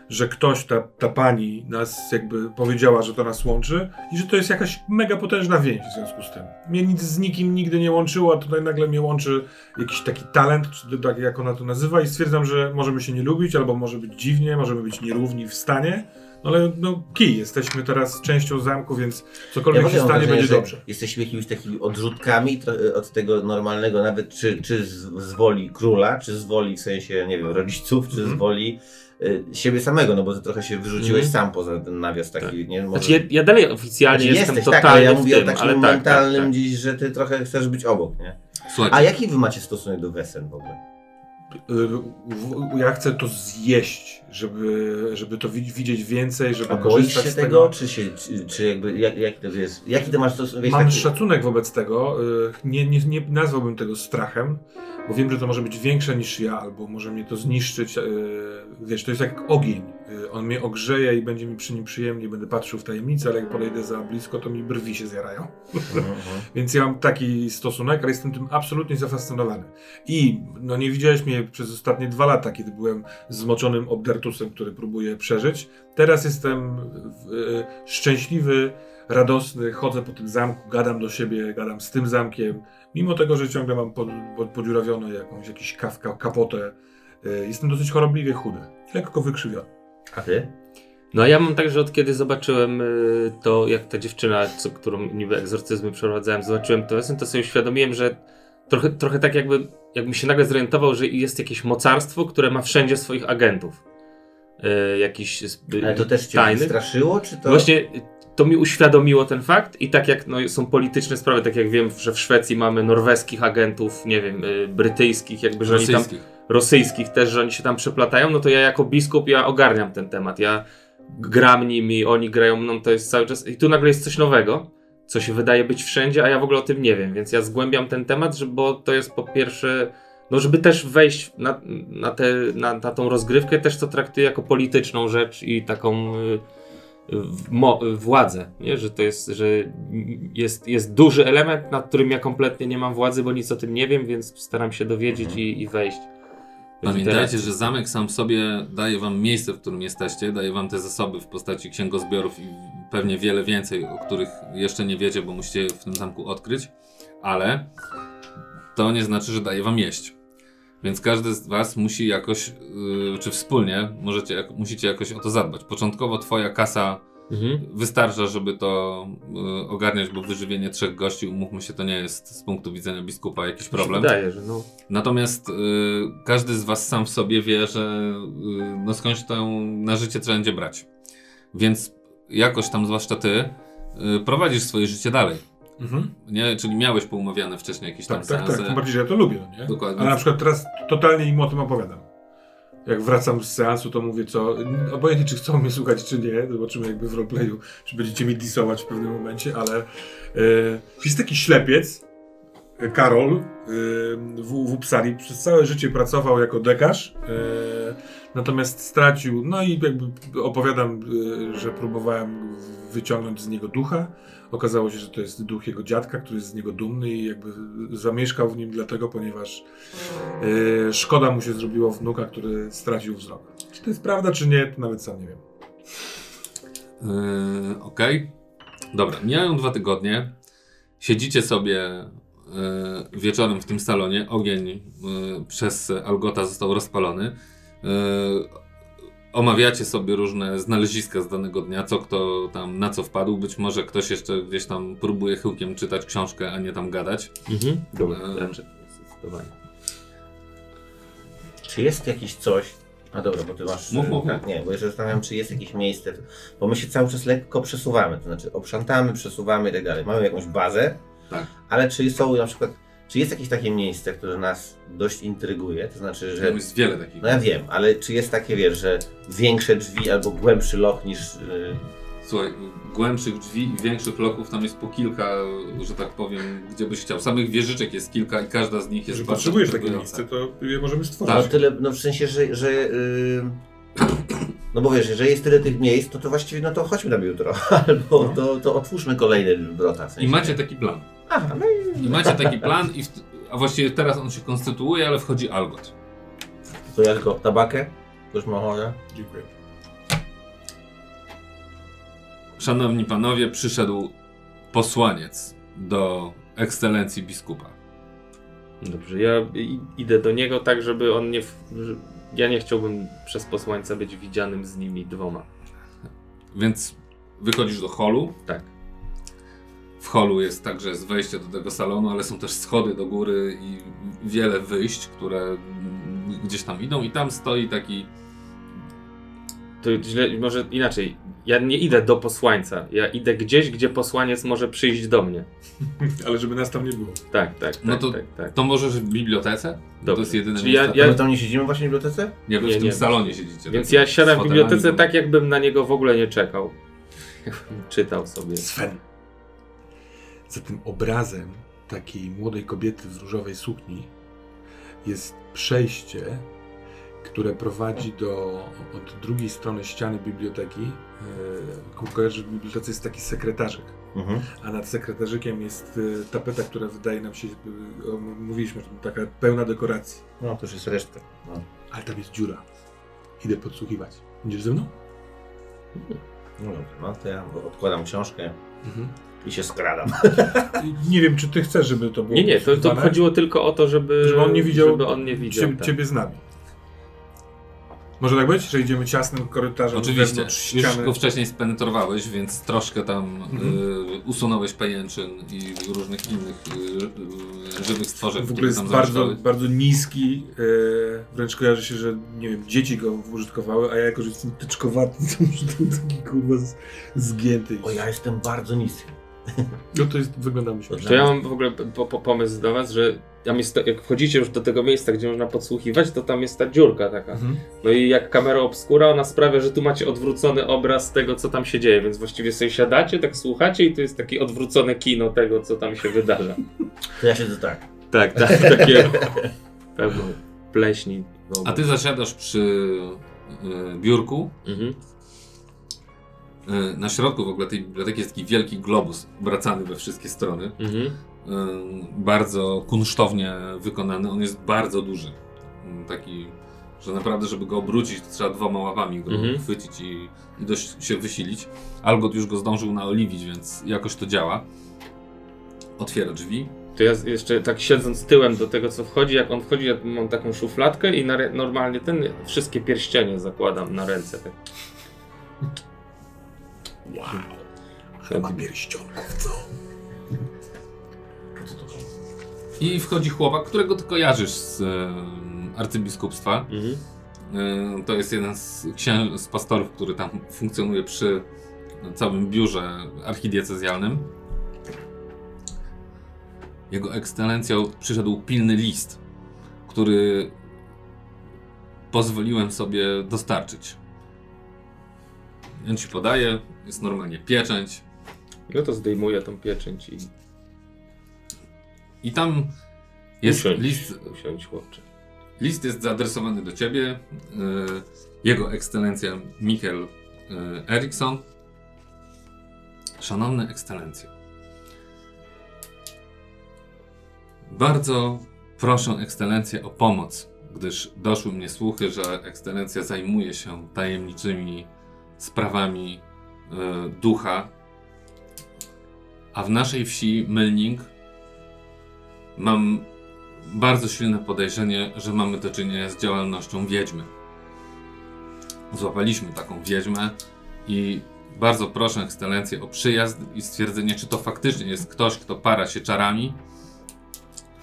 że ktoś, ta, ta pani nas jakby powiedziała, że to nas łączy i że to jest jakaś mega potężna więź w związku z tym. Mnie nic z nikim nigdy nie łączyło, a tutaj nagle mnie łączy jakiś taki talent, czy tak jak ona to nazywa i stwierdzam, że możemy się nie lubić, albo może być dziwnie, możemy być nierówni w stanie, no ale no kij, jesteśmy teraz częścią zamku, więc cokolwiek w się stanie wrażenie, będzie dobrze. Jesteśmy jakimiś takimi odrzutkami od tego normalnego, nawet czy, czy z, woli króla, czy z woli w sensie, nie wiem, rodziców, czy z Mhm. woli y, siebie samego, no bo ty trochę się wyrzuciłeś Mhm. sam poza ten nawias taki, nie? Może... Znaczy, ja, ja dalej oficjalnie Znaczy, jestem jesteś, totalnie tak, ale ja w mówię tym, o takim ale tak, mentalnym tak, tak. gdzieś, że ty trochę chcesz być obok, nie? Słuchajcie, A jaki wy macie stosunek do wesen w ogóle? Y, Ja chcę to zjeść, żeby, żeby to wi- widzieć więcej, żeby A korzystać się z tego, czy, się, czy, czy jakby, jak, jak to jest, jaki to masz? Wiesz, Mam taki- szacunek wobec tego. y, Nie, nie, nie nazwałbym tego strachem, bo wiem, że to może być większe niż ja, albo może mnie to zniszczyć. y, Wiesz, to jest jak ogień. Y, On mnie ogrzeje i będzie mi przy nim przyjemnie, będę patrzył w tajemnicę, ale jak podejdę za blisko, to mi brwi się zjarają. Mhm, [LAUGHS] mhm. Więc ja mam taki stosunek, ale jestem tym absolutnie zafascynowany. I no nie widziałeś mnie przez ostatnie dwa lata, kiedy byłem zmoczonym obdartusem, który próbuje przeżyć. Teraz jestem y, szczęśliwy, radosny, chodzę po tym zamku, gadam do siebie, gadam z tym zamkiem. Mimo tego, że ciągle mam pod, pod, podziurawione jakąś jakiś kawka, kapotę, y, jestem dosyć chorobliwie chudy. Lekko wykrzywiony. A ty? No ja mam tak, że od kiedy zobaczyłem y, to, jak ta dziewczyna, co, którą niby egzorcyzmy przeprowadzałem, zobaczyłem to to sobie uświadomiłem, że trochę, trochę tak jakby, jakbym się nagle zorientował, że jest jakieś mocarstwo, które ma wszędzie swoich agentów. e, jakichś sp- Ale to też cię tajnych. straszyło, czy to... Właśnie to mi uświadomiło ten fakt i tak jak no, są polityczne sprawy, tak jak wiem, że w Szwecji mamy norweskich agentów, nie wiem, y, brytyjskich, jakby, że oni tam Rosyjskich. rosyjskich też, że oni się tam przeplatają, no to ja jako biskup, ja ogarniam ten temat. Ja gram nimi, oni grają mną, to jest cały czas... I tu nagle jest coś nowego, co się wydaje być wszędzie, a ja w ogóle o tym nie wiem, więc ja zgłębiam ten temat, żeby, bo to jest po pierwsze... No, żeby też wejść na, na, te, na, na tą rozgrywkę, też to traktuję jako polityczną rzecz i taką y, władzę, nie? że to jest, że jest, jest duży element, nad którym ja kompletnie nie mam władzy, bo nic o tym nie wiem, więc staram się dowiedzieć i, i wejść. Pamiętajcie, że zamek sam w sobie daje wam miejsce, w którym jesteście, daje wam te zasoby w postaci księgozbiorów i pewnie wiele więcej, o których jeszcze nie wiecie, bo musicie w tym zamku odkryć, ale to nie znaczy, że daje wam jeść. Więc każdy z was musi jakoś, yy, czy wspólnie, możecie, jak, musicie jakoś o to zadbać. Początkowo twoja kasa Mhm. wystarcza, żeby to yy, ogarniać, bo wyżywienie trzech gości, umówmy się, to nie jest z punktu widzenia biskupa jakiś problem. Wydaje, że no. Natomiast y, każdy z Was sam w sobie wie, że y, no skądś to na życie trzeba będzie brać. Więc jakoś tam, zwłaszcza Ty, y, prowadzisz swoje życie dalej. Mhm. Nie? Czyli miałeś poumawiane wcześniej jakieś tam Tak, tak, tak. seanse. Tym bardziej, że ja to lubię, nie? Dokładnie. Ale na przykład teraz totalnie im o tym opowiadam. Jak wracam z seansu, to mówię co, obojętnie czy chcą mnie słuchać, czy nie, zobaczymy jakby w roleplayu, czy będziecie mi disować w pewnym momencie, ale e, jest taki ślepiec, e, Karol, e, w, w Uppsali, przez całe życie pracował jako dekarz, e, natomiast stracił, no i jakby opowiadam, e, że próbowałem wyciągnąć z niego ducha, Okazało się, że to jest duch jego dziadka, który jest z niego dumny i jakby zamieszkał w nim dlatego, ponieważ e, szkoda mu się zrobiło wnuka, który stracił wzrok. Czy to jest prawda, czy nie, to nawet sam nie wiem. Yy, Okej. Dobra, mijają dwa tygodnie. Siedzicie sobie yy, wieczorem w tym salonie. Ogień przez Algota został rozpalony. Omawiacie sobie różne znaleziska z danego dnia, co kto tam na co wpadł. Być może ktoś jeszcze gdzieś tam próbuje chyłkiem czytać książkę, a nie tam gadać. Mhm. Dobra, E. zdecydowanie. Czy jest jakieś coś. A dobra, bo ty masz. Mów, mów. Tak, nie, bo jeszcze zastanawiam, czy jest jakieś miejsce. Bo my się cały czas lekko przesuwamy. To znaczy oprzątamy, przesuwamy i tak dalej. Mamy jakąś bazę, Tak. ale czy są na przykład. Czy jest jakieś takie miejsce, które nas dość intryguje? To znaczy, że. Tam jest wiele takich. No ja wiem, ale czy jest takie, wiesz, że większe drzwi albo głębszy loch niż. Yy, Słuchaj, głębszych drzwi i większych loków tam jest po kilka, że tak powiem, gdzie byś chciał. Samych wieżyczek jest kilka i każda z nich jest Jeżeli bardzo potrzebujesz takie miejsce, to je możemy stworzyć. no tyle, no w sensie, że. że yy, no bo wiesz, jeżeli jest tyle tych miejsc, to, to właściwie no to chodźmy tam jutro. [LAUGHS] Albo No. to, to otwórzmy kolejny wrota. W sensie. I macie taki plan. Aha, no i I macie taki plan, i w, a właściwie teraz on się konstytuuje, ale wchodzi Algot. to ja tylko tabakę. Ktoś ma ochotę? Dziękuję. Szanowni panowie, przyszedł posłaniec do ekscelencji biskupa. Dobrze, ja i- idę do niego tak, żeby on nie. w- że- Ja nie chciałbym przez posłańca być widzianym z nimi dwoma. Więc wychodzisz do holu. Tak. W holu jest także jest wejście do tego salonu, ale są też schody do góry i wiele wyjść, które gdzieś tam idą i tam stoi taki To źle, może inaczej. Ja nie idę do posłańca. Ja idę gdzieś, gdzie posłaniec może przyjść do mnie. [LAUGHS] Ale żeby nas tam nie było. Tak, tak, tak. No to- tak, tak. To możesz w bibliotece? To Dobrze. jest jedyne Czyli miejsce. ja- Ja... My tam nie siedzimy właśnie w bibliotece? Nie, Nie, w tym nie. salonie siedzicie. Więc takim ja siadam w bibliotece tak, jakbym na niego w ogóle nie czekał. [LAUGHS] Jakbym czytał sobie. Sven. Za tym obrazem takiej młodej kobiety w różowej sukni jest przejście, które prowadzi do od drugiej strony ściany biblioteki. Kojarzę, że w bibliotece jest taki sekretarzyk, Mhm. a nad sekretarzykiem jest e, tapeta, która wydaje nam się, e, mówiliśmy, że taka pełna dekoracji. No to już jest resztka. No. Ale tam jest dziura. Idę podsłuchiwać. Idziesz ze mną? No dobrze, no to ja odkładam książkę i się skradam. [LAUGHS] Nie wiem, czy ty chcesz, żeby to było Nie, nie, to, to chodziło tylko o to, żeby, Żeby on nie widział, żeby on nie widział ciebie, tak. ciebie z nami. Może tak być, że idziemy ciasnym korytarzem Oczywiście, już go wcześniej spenetrowałeś, więc troszkę tam Mhm. y, usunąłeś pajęczyn i różnych innych y, y, żywych stworzeń, W ogóle jest tam bardzo, bardzo niski, e, wręcz kojarzy się, że nie wiem, dzieci go użytkowały, a ja jako, że jestem tyczkowaty, [LAUGHS] to ten taki kurwa z- zgięty. O, ja jestem bardzo niski. No to jest, wyglądamy się. To ja mam w ogóle po, po, pomysł do was, że tam jest, to- jak wchodzicie już do tego miejsca, gdzie można podsłuchiwać, to tam jest ta dziurka taka. Mhm. No i jak kamera obskura, ona sprawia, że tu macie odwrócony obraz tego, co tam się dzieje, więc właściwie sobie siadacie, tak słuchacie i to jest takie odwrócone kino tego, co tam się wydarza. To ja siedzę tak. Tak, tak, [LAUGHS] takie pewno pleśni. A ty zasiadasz przy y, biurku. Mhm. Y, na środku w ogóle tej biblioteki jest taki wielki globus obracany we wszystkie strony. Mhm. Y, bardzo kunsztownie wykonany. On jest bardzo duży. Y, taki, że naprawdę, żeby go obrócić, to trzeba dwoma łapami go Mhm. chwycić i, i dość się wysilić. Algot już go zdążył naoliwić, więc jakoś to działa. Otwiera drzwi. To ja jeszcze tak siedząc tyłem do tego, co wchodzi, jak on wchodzi, ja mam taką szufladkę i normalnie ten, wszystkie pierścienie zakładam na ręce. Tak. Wow. Chyba pierścionków, co? I wchodzi chłopak, którego ty kojarzysz z y, arcybiskupstwa. Mhm. Y, To jest jeden z, księ- z pastorów, który tam funkcjonuje przy całym biurze archidiecezjalnym. Jego ekscelencją przyszedł pilny list, który pozwoliłem sobie dostarczyć. On ci podaje, jest normalnie pieczęć No to zdejmuję tą pieczęć i i tam jest usiądź, list usiądź chłopcze. List jest zaadresowany do ciebie. e, Jego ekscelencja Mikkel e, Eriksson. Szanowne ekscelencje. Bardzo proszę ekscelencję o pomoc, gdyż doszły mnie słuchy, że ekscelencja zajmuje się tajemniczymi sprawami e, ducha, a w naszej wsi Mylning mam bardzo silne podejrzenie, że mamy do czynienia z działalnością wiedźmy. Złapaliśmy taką wiedźmę i bardzo proszę ekscelencję o przyjazd i stwierdzenie, czy to faktycznie jest ktoś, kto para się czarami,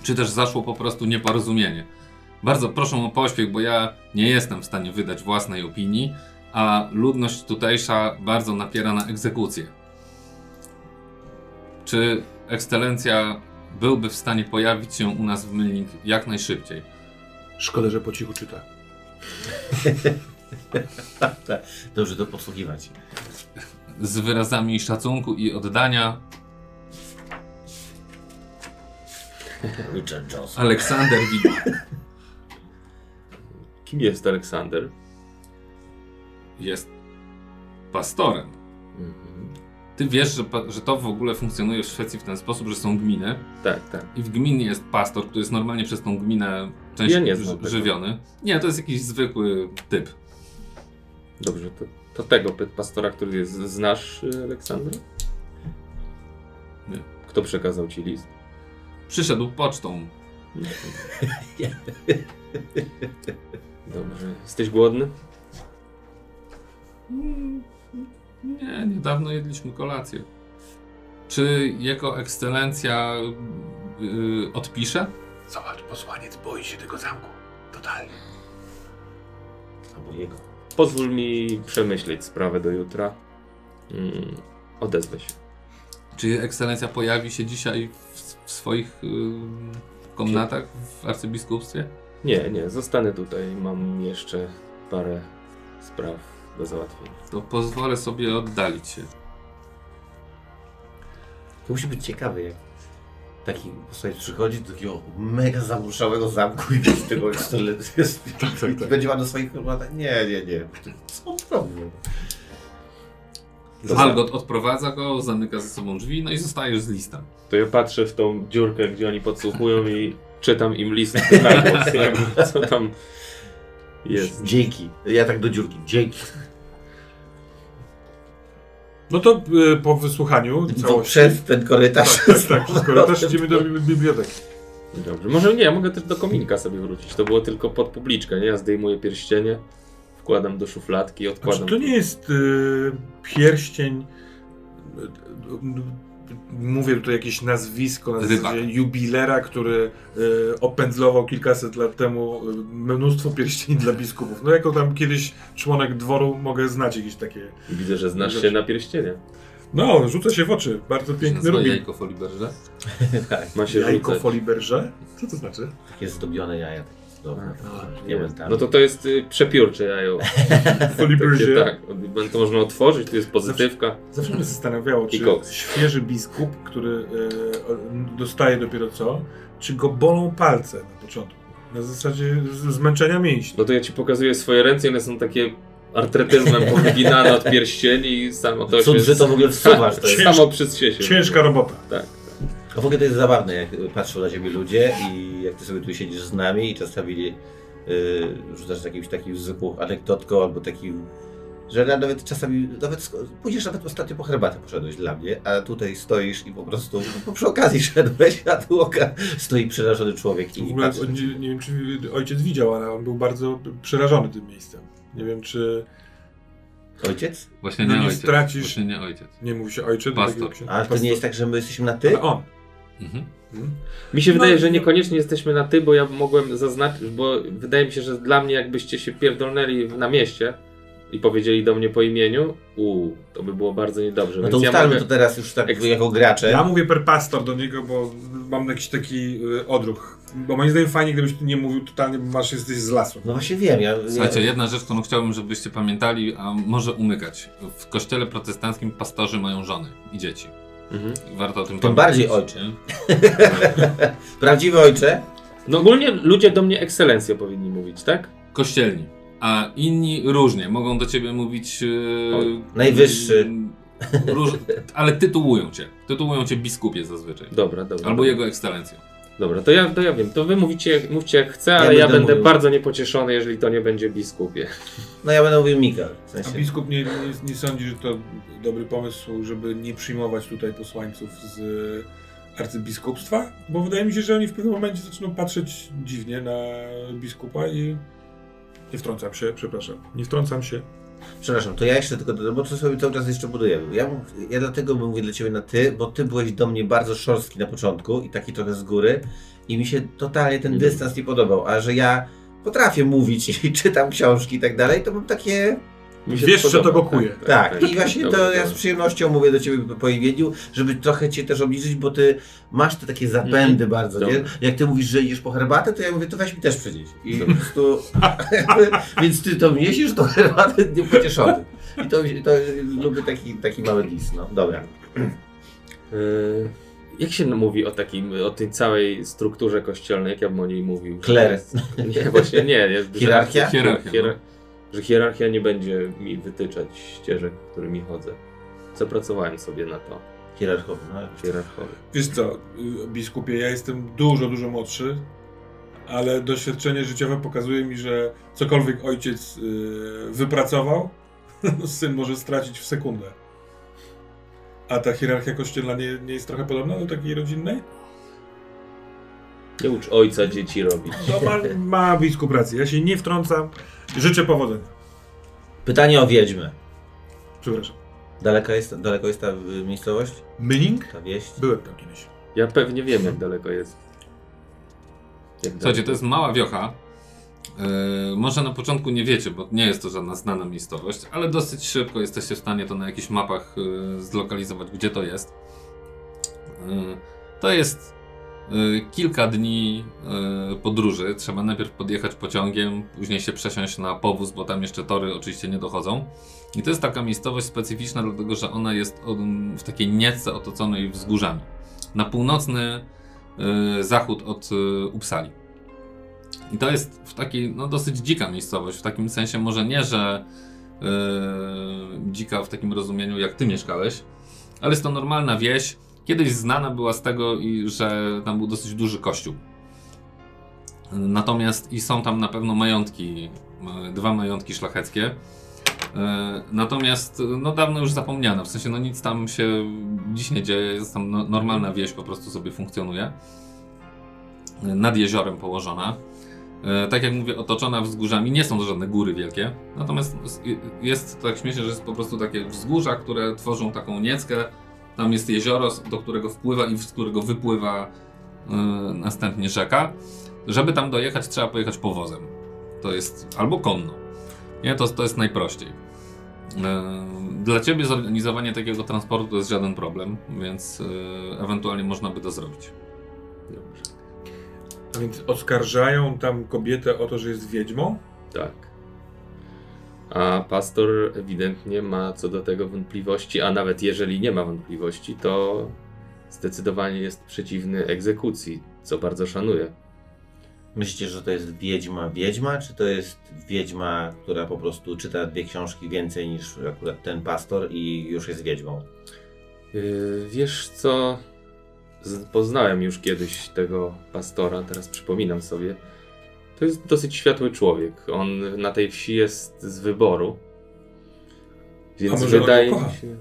czy też zaszło po prostu nieporozumienie. Bardzo proszę o pośpiech, bo ja nie jestem w stanie wydać własnej opinii, a ludność tutejsza bardzo napiera na egzekucję. Czy ekscelencja byłby w stanie pojawić się u nas w Mylnik jak najszybciej? Szkoda, że po cichu czyta. [LAUGHS] Dobrze to podsłuchiwać. Z wyrazami szacunku i oddania Richard Johnson. Aleksander Kim jest Aleksander? Jest pastorem. Mhm. Ty wiesz, że, że to w ogóle funkcjonuje w Szwecji w ten sposób, że są gminy Tak, tak. i w gminie jest pastor, który jest normalnie przez tą gminę część Ja nie żywiony. Nie, to jest jakiś zwykły typ. Dobrze, to, to tego pastora, który jest, znasz Aleksandra? Nie. Kto przekazał ci list? Przyszedł pocztą. [LAUGHS] Dobrze. Jesteś głodny? Nie, niedawno jedliśmy kolację. Czy jego ekscelencja yy, odpisze? Zobacz, posłaniec boi się tego zamku. Totalnie. Albo jego. Pozwól mi przemyśleć sprawę do jutra. Mm, odezwę się. Czy ekscelencja pojawi się dzisiaj w, w swoich yy, komnatach w arcybiskupstwie? Nie, nie, zostanę tutaj. Mam jeszcze parę spraw do załatwienia. To pozwolę sobie oddalić się. To musi być ciekawe, jak taki posłuchaj przychodzi do takiego mega zamuszałego zamku i z tego [LAUGHS] jest. Tak, tak, I tak. będzie ma do swoich herbatach. Nie, nie, nie. Co robi? Algot odprowadza go, zamyka ze sobą drzwi, no i zostajesz z listem. To ja patrzę w tą dziurkę, gdzie oni podsłuchują i czytam im list na głos, co tam jest. Dzięki. Ja tak do dziurki. Dzięki. No to y, po wysłuchaniu całości... przez ten korytarz. Tak, tak, tak. [LAUGHS] Korytarz idziemy do bibli- biblioteki. Dobrze, może nie, ja mogę też do kominka sobie wrócić. To było tylko pod publiczkę, nie? Ja zdejmuję pierścienie, wkładam do szufladki, Znaczy, odkładam. to nie jest y, pierścień. Mówię tutaj jakieś nazwisko na Rybak. zasadzie jubilera, który y, opędzlował kilkaset lat temu y, mnóstwo pierścieni dla biskupów. No jako tam kiedyś członek dworu mogę znać jakieś takie. Widzę, że znasz Rzeczy. się na pierścienie. No, rzuca się w oczy. Bardzo piękny rubin. jajko foliberże. [LAUGHS] tak, Ma się Jajko rzucać. foliberże? Co to znaczy? takie zdobione jaja. Cudowne. diamentami. No to to jest y, przepiórcze jajo. [LAUGHS] Takie, tak, to można otworzyć, tu jest pozytywka. Zawsze mnie zastanawiało, czy świeży biskup, który e, dostaje dopiero co, czy go bolą palce na początku. Na zasadzie z- zmęczenia mięśni. No to ja ci pokazuję swoje ręce, one są takie artretyzmem powyginane od pierścieni i samo to Cud, się... że to w ogóle wsuwasz. To jest. Samo przez się. Ciężka robota. Tak. A w ogóle to jest zabawne, jak patrzą na ciebie ludzie i jak ty sobie tu siedzisz z nami i czasami yy, rzucasz jakimś takim zwykłą anegdotką albo takim, że ja nawet czasami, nawet pójdziesz nawet ostatnio po herbatę poszedłeś dla mnie, a tutaj stoisz i po prostu no, przy okazji [LAUGHS] szedłeś, a tu oka stoi przerażony człowiek W i ogóle patrzy. nie, nie wiem, czy ojciec widział, ale on był bardzo przerażony tym miejscem. Nie wiem, czy Ojciec? Właśnie No nie nie ojciec. stracisz- Właśnie nie ojciec. nie mówi się ojcze. do Pastor. takiego księdza. A to nie jest tak, że my jesteśmy na ty? Ale on. Mhm. Hmm? Mi się No, wydaje, że no. niekoniecznie jesteśmy na ty, bo ja mogłem zaznaczyć, bo wydaje mi się, że dla mnie jakbyście się pierdolnęli na mieście i powiedzieli do mnie po imieniu, uuu, to by było bardzo niedobrze. No to więc ja ustalmy mogę... to teraz już tak Eks- jako gracze. Ja mówię per pastor do niego, bo mam jakiś taki y, odruch. Bo moim zdaniem fajnie, gdybyś nie mówił totalnie, bo masz jesteś z lasu. No właśnie wiem, ja... Słuchajcie, ja... jedna rzecz, którą chciałbym, żebyście pamiętali, a może umykać. W kościele protestanckim pastorzy mają żony i dzieci. Mhm. Warto o tym Tym pamiętać. bardziej ojcze. [LAUGHS] Prawdziwy ojcze? No ogólnie ludzie do mnie ekscelencjo powinni mówić, tak? Kościelni. A inni różnie. Mogą do ciebie mówić... e, najwyższy. Róż... Ale tytułują cię. Tytułują cię biskupie zazwyczaj. Dobra, dobra. Albo jego ekscelencją. Dobra, to ja, to ja wiem. To wy mówicie, mówcie jak chcę, ale ja, będę będę mówił. bardzo niepocieszony, jeżeli to nie będzie biskupie. No ja będę mówił Mikael. W A sensie... biskup nie, nie, nie sądzi, że to dobry pomysł, żeby nie przyjmować tutaj posłańców z arcybiskupstwa? Bo wydaje mi się, że oni w pewnym momencie zaczną patrzeć dziwnie na biskupa i... Nie wtrącam się, przepraszam. Nie wtrącam się. Przepraszam, to ja jeszcze tylko dodam, bo to sobie cały czas jeszcze budujemy. Ja, ja dlatego mówię dla Ciebie na Ty, bo Ty byłeś do mnie bardzo szorstki na początku i taki trochę z góry i mi się totalnie ten Nie dystans nie podobał, a że ja potrafię mówić [LAUGHS] i czytam książki i tak dalej, to mam takie... Wiesz, że to podoba. gokuje. Tak, i właśnie Dobra, to ja dobra. z przyjemnością mówię do Ciebie po imieniu, żeby trochę Cię też obliczyć, bo Ty masz te takie zapędy bardzo, nie? Jak Ty mówisz, że idziesz po herbatę, to ja mówię, to weź mi też przynieść. I po prostu... [LAUGHS] Więc Ty to niesiesz, to herbatę niepocieszony. I to, to lubię taki, taki mały dis, no. Dobra. Yy, jak się mówi o takim, o tej całej strukturze kościelnej, jak ja bym o niej mówił? Kler. Nie, właśnie nie. nie Hierarchia? Hierarchia, Hierar- no. Że hierarchia nie będzie mi wytyczać ścieżek, którymi chodzę. Zapracowałem sobie na to. Hierarchowy, no. Hierarchowy. Wiesz co, biskupie, ja jestem dużo, dużo młodszy, ale doświadczenie życiowe pokazuje mi, że cokolwiek ojciec y, wypracował, [LAUGHS] syn może stracić w sekundę. A ta hierarchia kościelna nie, nie jest trochę podobna do takiej rodzinnej? Nie ucz ojca dzieci robić. No ma, ma biskup rację, ja się nie wtrącam. Życzę powodzenia. Pytanie o wiedźmę. Przepraszam. Daleko jest, daleko jest ta y, miejscowość? Myning? Ta wieść? Byłem tam kiedyś. Ja pewnie wiem, jak daleko jest. Jak Słuchajcie, to jest mała wiocha. Yy, może na początku nie wiecie, bo nie jest to żadna znana miejscowość, ale dosyć szybko jesteście w stanie to na jakichś mapach yy, zlokalizować, gdzie to jest. Yy, to jest kilka dni yy, podróży. Trzeba najpierw podjechać pociągiem, później się przesiąść na powóz, bo tam jeszcze tory oczywiście nie dochodzą. I to jest taka miejscowość specyficzna, dlatego że ona jest w takiej nietce otoczonej wzgórzami. Na północny yy, zachód od Uppsali. I to jest w takiej, no dosyć dzika miejscowość, w takim sensie może nie, że yy, dzika w takim rozumieniu jak ty mieszkałeś, ale jest to normalna wieś. Kiedyś znana była z tego, że tam był dosyć duży kościół. Natomiast i są tam na pewno majątki, dwa majątki szlacheckie. E, Natomiast no dawno już zapomniano, w sensie no nic tam się dziś nie dzieje, jest tam no, normalna wieś po prostu sobie funkcjonuje. Nad jeziorem położona. E, tak jak mówię, otoczona wzgórzami, nie są to żadne góry wielkie, natomiast jest tak śmiesznie, że jest po prostu takie wzgórza, które tworzą taką nieckę. Tam jest jezioro, do którego wpływa i z którego wypływa e, następnie rzeka. Żeby tam dojechać, trzeba pojechać powozem. To jest albo konno. Nie, to, to jest najprościej. E, Dla ciebie zorganizowanie takiego transportu to jest żaden problem, więc e, ewentualnie można by to zrobić. Dobrze. A więc oskarżają tam kobietę o to, że jest wiedźmą? Tak. A pastor ewidentnie ma co do tego wątpliwości, a nawet jeżeli nie ma wątpliwości, to zdecydowanie jest przeciwny egzekucji, co bardzo szanuję. Myślicie, że to jest wiedźma wiedźma, czy to jest wiedźma, która po prostu czyta dwie książki więcej niż akurat ten pastor i już jest wiedźmą? Yy, wiesz co? Poznałem już kiedyś tego pastora, teraz przypominam sobie. To jest dosyć światły człowiek. On na tej wsi jest z wyboru. Więc A może on wydaje mi się.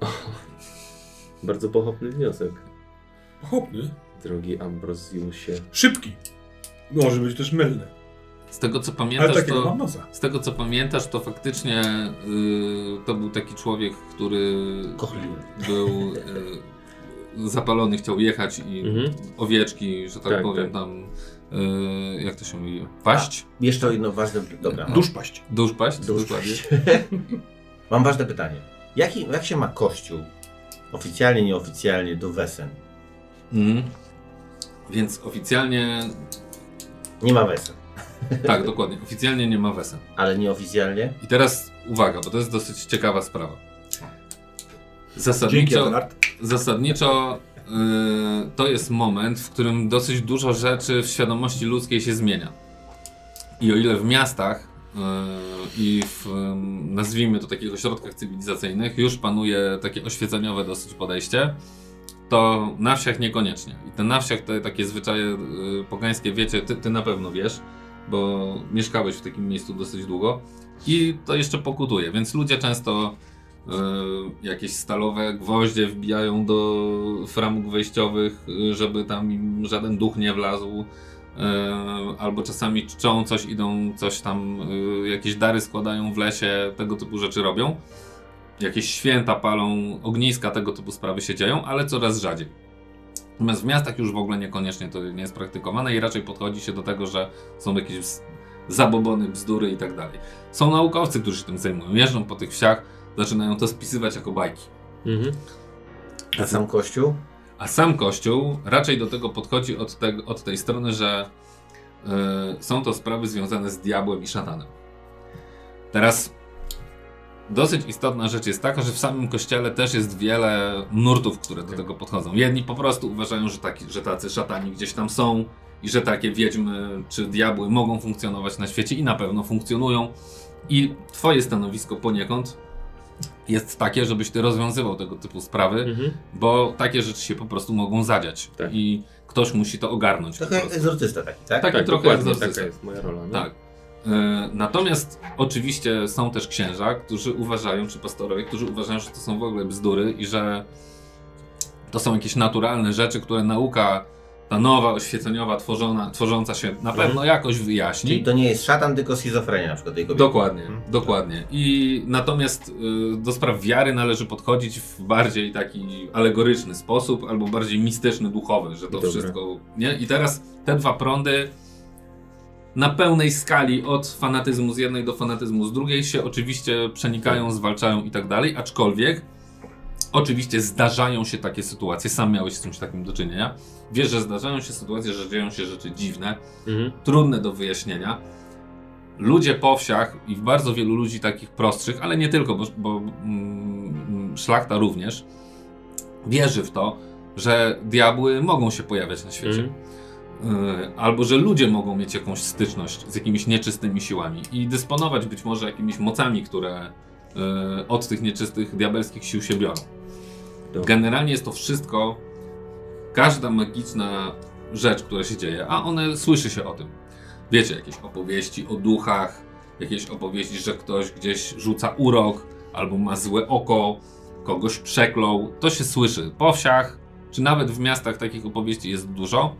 [LAUGHS] bardzo pochopny wniosek, Pochopny. drogi Ambrosiusie. Szybki. Może być też mylny. Z tego co pamiętasz, takiego to, z tego co pamiętasz, to faktycznie y, to był taki człowiek, który Kochliwy. był y, zapalony, chciał jechać i Mhm. owieczki, że tak, Tak, powiem, tak. tam y, jak to się mówi? Paść? Jeszcze jedno ważne... Dobra. no. Duszpaść. Duszpaść? Dusz. Dokładnie. [LAUGHS] Mam ważne pytanie. Jaki, jak się ma kościół, oficjalnie, nieoficjalnie, do wesen? Mhm. Więc oficjalnie, Nie ma wesen, tak, dokładnie, oficjalnie nie ma wesen. ale nieoficjalnie? I teraz uwaga, bo to jest dosyć ciekawa sprawa. Dzięki, Zasadniczo, Adelard. zasadniczo to jest moment, w którym dosyć dużo rzeczy w świadomości ludzkiej się zmienia. I o ile w miastach y, i w, nazwijmy to takich ośrodkach cywilizacyjnych już panuje takie oświeceniowe dosyć podejście, to na wsiach niekoniecznie. I te na wsiach te takie zwyczaje y, pogańskie, wiecie, ty, ty na pewno wiesz, bo mieszkałeś w takim miejscu dosyć długo i to jeszcze pokutuje, więc ludzie często y, jakieś stalowe gwoździe wbijają do framug wejściowych, żeby tam im żaden duch nie wlazł. y, Albo czasami czczą coś, idą coś tam, y, jakieś dary składają w lesie, tego typu rzeczy robią. Jakieś święta palą, ogniska, tego typu sprawy się dzieją, ale coraz rzadziej. Natomiast w miastach już w ogóle niekoniecznie to nie jest praktykowane i raczej podchodzi się do tego, że są jakieś zabobony, bzdury i tak dalej. Są naukowcy, którzy się tym zajmują. Jeżdżą po tych wsiach, zaczynają to spisywać jako bajki. Mhm. A sam kościół? A sam Kościół raczej do tego podchodzi od, te, od tej strony, że y, są to sprawy związane z diabłem i szatanem. Teraz dosyć istotna rzecz jest taka, że w samym Kościele też jest wiele nurtów, które do tego podchodzą. Jedni po prostu uważają, że, taki, że tacy szatani gdzieś tam są i że takie wiedźmy czy diabły mogą funkcjonować na świecie i na pewno funkcjonują. I twoje stanowisko poniekąd jest takie, żebyś ty rozwiązywał tego typu sprawy, Mhm. bo takie rzeczy się po prostu mogą zadziać Tak. i ktoś musi to ogarnąć. Trochę egzorcysta taki, tak? Tak. Tak, trochę egzorcysta. taka jest moja rola. No. Tak. E, Natomiast oczywiście są też księża, którzy uważają, czy pastorowie, którzy uważają, że to są w ogóle bzdury i że to są jakieś naturalne rzeczy, które nauka ta nowa, oświeceniowa, tworzona, tworząca się na pewno jakoś wyjaśni. Czyli to nie jest szatan, tylko schizofrenia na przykład tej kobiety. Dokładnie, Mhm. dokładnie. I natomiast y, do spraw wiary należy podchodzić w bardziej taki alegoryczny sposób, albo bardziej mistyczny, duchowy, że to wszystko. Nie? I teraz te dwa prądy na pełnej skali od fanatyzmu z jednej do fanatyzmu z drugiej się oczywiście przenikają, zwalczają i tak dalej, aczkolwiek oczywiście zdarzają się takie sytuacje, sam miałeś z czymś takim do czynienia. Wiesz, że zdarzają się sytuacje, że dzieją się rzeczy dziwne, Mhm. trudne do wyjaśnienia. Ludzie po wsiach i bardzo wielu ludzi takich prostszych, ale nie tylko, bo, bo mm, szlachta również wierzy w to, że diabły mogą się pojawiać na świecie. Mhm. Y, Albo że ludzie mogą mieć jakąś styczność z jakimiś nieczystymi siłami i dysponować być może jakimiś mocami, które y, od tych nieczystych diabelskich sił się biorą. Generalnie jest to wszystko, każda magiczna rzecz, która się dzieje, a one słyszy się o tym. Wiecie, jakieś opowieści o duchach, jakieś opowieści, że ktoś gdzieś rzuca urok, albo ma złe oko, kogoś przeklął. To się słyszy po wsiach, czy nawet w miastach takich opowieści jest dużo.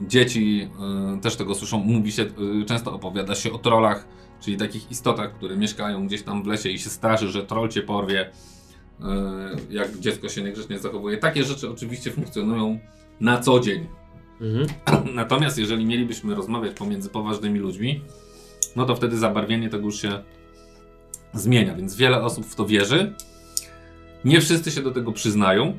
dzieci y, też tego słyszą. Mówi się, y, często opowiada się o trollach, czyli takich istotach, które mieszkają gdzieś tam w lesie i się straszy, że troll cię porwie, jak dziecko się niegrzecznie zachowuje. Takie rzeczy oczywiście funkcjonują na co dzień. Mhm. [CLEARS THROAT] Natomiast jeżeli mielibyśmy rozmawiać pomiędzy poważnymi ludźmi, no to wtedy zabarwienie tego już się zmienia, więc wiele osób w to wierzy. Nie wszyscy się do tego przyznają,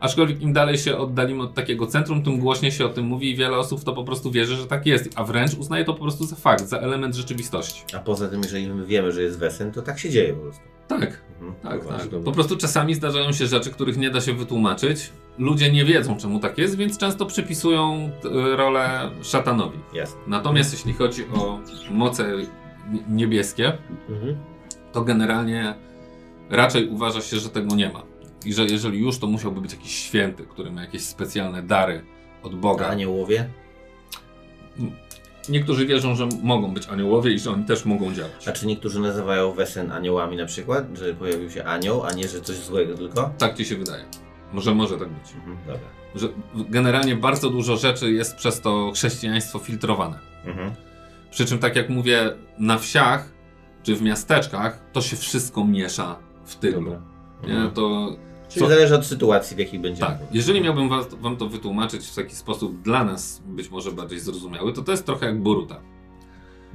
aczkolwiek im dalej się oddalimy od takiego centrum, tym głośniej się o tym mówi i wiele osób w to po prostu wierzy, że tak jest, a wręcz uznaje to po prostu za fakt, za element rzeczywistości. A poza tym, jeżeli my wiemy, że jest wesen, to tak się dzieje po prostu. Tak, Mhm. tak, Właśnie. tak. dobra. Po prostu czasami zdarzają się rzeczy, których nie da się wytłumaczyć. Ludzie nie wiedzą, czemu tak jest, więc często przypisują y, rolę szatanowi. Jasne. Natomiast jeśli chodzi o moce niebieskie, Mhm. to generalnie raczej uważa się, że tego nie ma. I że jeżeli już, to musiałby być jakiś święty, który ma jakieś specjalne dary od A Boga. aniołowie? Niektórzy wierzą, że mogą być aniołowie i że oni też mogą działać. A czy niektórzy nazywają wesen aniołami na przykład? Że pojawił się anioł, a nie, że coś złego tylko? Tak ci się wydaje. Może może tak być. Mhm. Dobra. Że generalnie bardzo dużo rzeczy jest przez to chrześcijaństwo filtrowane. Mhm. Przy czym, tak jak mówię, na wsiach czy w miasteczkach to się wszystko miesza w. Nie? Mhm. To Czyli Co- zależy od sytuacji, w jakiej będziemy. Tak, jeżeli miałbym was, wam to wytłumaczyć w taki sposób dla nas być może bardziej zrozumiały, to to jest trochę jak Boruta.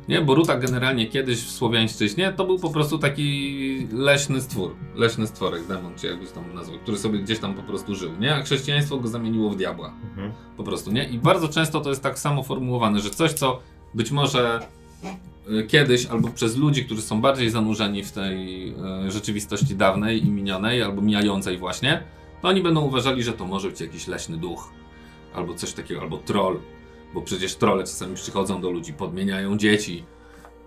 Nie, Boruta generalnie kiedyś w Słowiańszczyźnie to był po prostu taki leśny stwór, leśny stworek, demon, czy jakbyś tam nazwał, który sobie gdzieś tam po prostu żył, nie? A chrześcijaństwo go zamieniło w diabła, Mhm. po prostu, nie? I bardzo często to jest tak samo formułowane, że coś, co być może kiedyś, albo przez ludzi, którzy są bardziej zanurzeni w tej y, rzeczywistości dawnej i minionej, albo mijającej właśnie, to oni będą uważali, że to może być jakiś leśny duch, albo coś takiego, albo troll, bo przecież trolle czasami przychodzą do ludzi, podmieniają dzieci.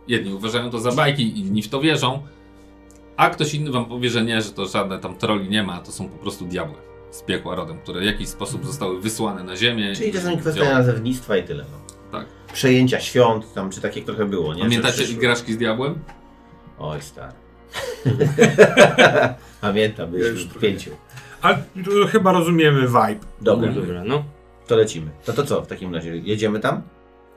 Jedni uważają to za bajki, inni w to wierzą, a ktoś inny wam powie, że nie, że to żadne tam troli nie ma, to są po prostu diabły z piekła rodem, które w jakiś sposób zostały wysłane na ziemię. Czyli czasami działają. kwestia nazewnictwa i tyle. No. Tak. Przejęcia świąt, tam czy takie trochę było, nie? Pamiętacie igraszki z diabłem? Oj, stary. [LAUGHS] Pamiętam, byliśmy już w pięciu. Ale to chyba rozumiemy vibe. Dobra, Dobra, no. to lecimy. No to co w takim razie? Jedziemy tam?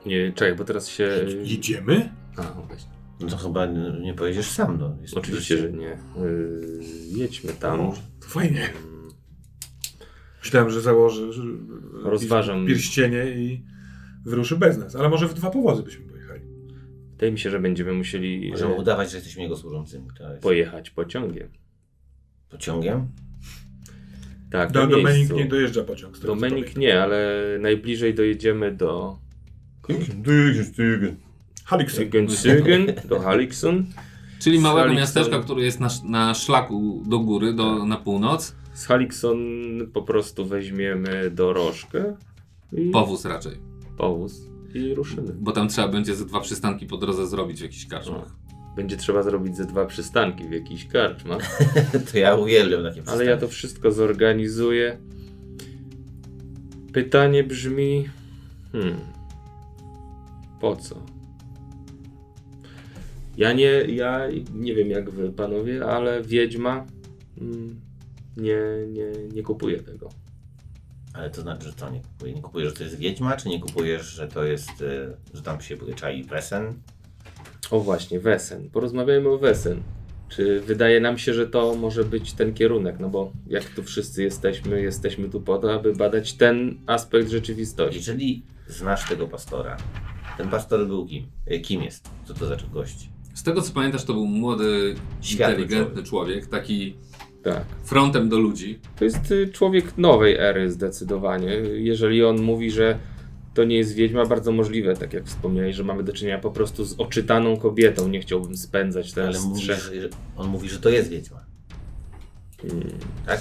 Nie, czekaj, bo teraz się... Jedziemy? A, właśnie. No to chyba nie, pojedziesz sam, no. Jest Oczywiście, że nie. Yy, jedźmy tam. O, to fajnie. Mm, Myślałem, że założy że Rozważam. pierścienie i wyruszy bez nas. Ale może w dwa powozy byśmy pojechali. Wydaje mi się, że będziemy musieli Możemy e, udawać, że jesteśmy jego służącymi. To jest pojechać pociągiem. pociągiem? Tak, Do, miejscu. nie dojeżdża pociąg. z tego, co Domenik pamiętam. nie, ale najbliżej dojedziemy do Haliksen. Gönzügen, [LAUGHS] do Halikson. Czyli małego miasteczka, które jest na, na szlaku do góry, do, na północ. Z Halikson po prostu weźmiemy dorożkę i Powóz raczej. Powóz i ruszymy. Bo tam trzeba będzie ze dwa przystanki po drodze zrobić w jakichś karczmach. Będzie trzeba zrobić ze dwa przystanki w jakichś karczmach, [LAUGHS] To ja uwielbiam takie ale ja to wszystko zorganizuję. Pytanie brzmi, hmm, po co? Ja nie, ja nie wiem jak wy panowie, ale Wiedźma mm, nie, nie, nie kupuję tego. Ale to znaczy, że co nie kupujesz? Nie kupujesz, że to jest wiedźma, czy nie kupujesz, że to jest, e, że tam się czai wesen? O właśnie, Wesen. Porozmawiajmy o Wesen. Czy wydaje nam się, że to może być ten kierunek? No bo jak tu wszyscy jesteśmy, jesteśmy tu po to, aby badać ten aspekt rzeczywistości. Jeżeli znasz tego pastora, ten pastor był kim? E, Kim jest? Co to za gość? Z tego co pamiętasz, to był młody, Światły inteligentny człowiek, taki Tak. frontem do ludzi. To jest y, człowiek nowej ery zdecydowanie. Jeżeli on mówi, że to nie jest wiedźma, bardzo możliwe, tak jak wspomniałeś, że mamy do czynienia po prostu z oczytaną kobietą. Nie chciałbym spędzać Ale teraz mówi, trzech. że, on mówi, że to jest wiedźma. Mm, Tak?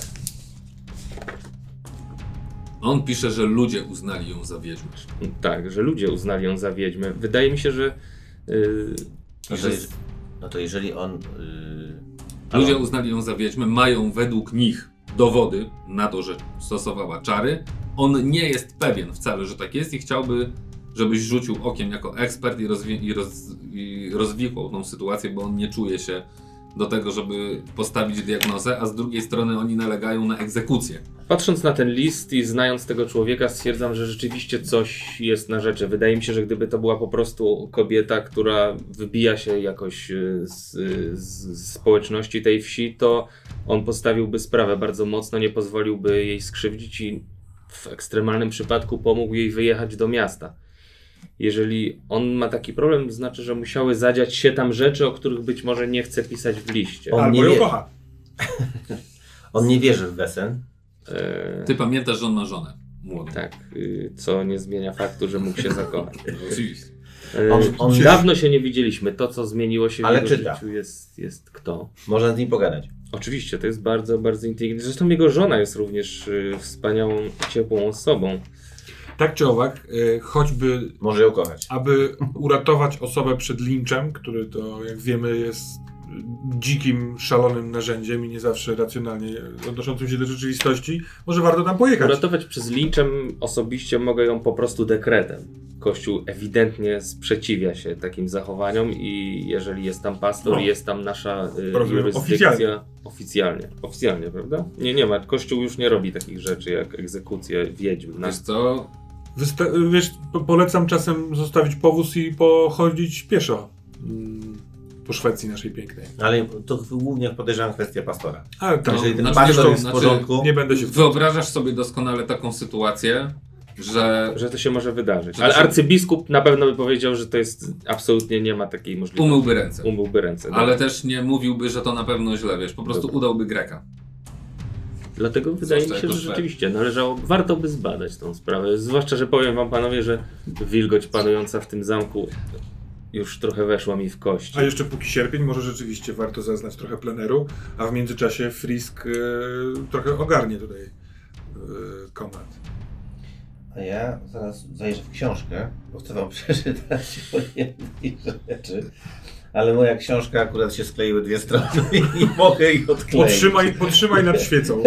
On pisze, że ludzie uznali ją za wiedźmę. Tak, że ludzie uznali ją za wiedźmę. Wydaje mi się, że y, No to, że jest, no to jeżeli on... Yy, ludzie ale- uznali ją za wiedźmę, mają według nich dowody na to, że stosowała czary. On nie jest pewien wcale, że tak jest i chciałby, żebyś rzucił okiem jako ekspert i, rozwi- i, roz- i rozwikłał tą sytuację, bo on nie czuje się do tego, żeby postawić diagnozę, a z drugiej strony oni nalegają na egzekucję. Patrząc na ten list i znając tego człowieka, stwierdzam, że rzeczywiście coś jest na rzeczy. Wydaje mi się, że gdyby to była po prostu kobieta, która wybija się jakoś y, z, z społeczności tej wsi, to on postawiłby sprawę bardzo mocno, nie pozwoliłby jej skrzywdzić i w ekstremalnym przypadku pomógł jej wyjechać do miasta. Jeżeli on ma taki problem, to znaczy, że musiały zadziać się tam rzeczy, o których być może nie chce pisać w liście. On Albo nie ją wie. kocha. [LAUGHS] On nie wierzy w Wesen. E, Ty pamiętasz, że on ma żonę młodą. tak, y, co nie zmienia faktu, że mógł się zakochać. [LAUGHS] Oczywiście. E, On- on- Dawno się nie widzieliśmy. To, co zmieniło się w Ale jego czyta. życiu jest, jest kto? Można z nim pogadać. Oczywiście, to jest bardzo, bardzo inteligentny. Zresztą jego żona jest również y, wspaniałą, ciepłą osobą. Tak czy owak, y, choćby Może ją kochać. aby uratować osobę przed linczem, który to, jak wiemy, jest dzikim, szalonym narzędziem i nie zawsze racjonalnie odnoszącym się do rzeczywistości, może warto tam pojechać. Uratować przez linczem osobiście mogę ją po prostu dekretem. Kościół ewidentnie sprzeciwia się takim zachowaniom i jeżeli jest tam pastor No. i jest tam nasza y, Rozumiem, jurysdykcja... oficjalnie. Oficjalnie. Oficjalnie, prawda? Nie, nie ma. Kościół już nie robi takich rzeczy jak egzekucje wiedźm. Na... Wiesz co? Wysta- wiesz, po- polecam czasem zostawić powóz i pochodzić pieszo mm, po Szwecji naszej pięknej. Ale to głównie podejrzewam kwestia pastora. Ale tak, Jeżeli ten znaczy, pastor jest w znaczy, porządku, nie będę się Wyobrażasz sobie doskonale taką sytuację, że Że to się może wydarzyć. Ale się- arcybiskup na pewno by powiedział, że to jest absolutnie nie ma takiej możliwości. umyłby ręce. Umyłby ręce. Ale tak. też nie mówiłby, że to na pewno źle, wiesz, po prostu Dobra. udałby Greka. Dlatego wydaje mi się, że rzeczywiście należało, warto by zbadać tą sprawę. Zwłaszcza, że powiem wam panowie, że wilgoć panująca w tym zamku już trochę weszła mi w kości. A jeszcze póki sierpień, może rzeczywiście warto zaznać trochę pleneru, a w międzyczasie Frisk e, trochę ogarnie tutaj e, komand. A ja zaraz zajrzę w książkę, bo chcę wam [LAUGHS] przeczytać o jednej rzeczy. Ale moja książka akurat się skleiły dwie strony [LAUGHS] i nie mogę ich odkleić. Podtrzymaj, podtrzymaj nad [LAUGHS] świecą.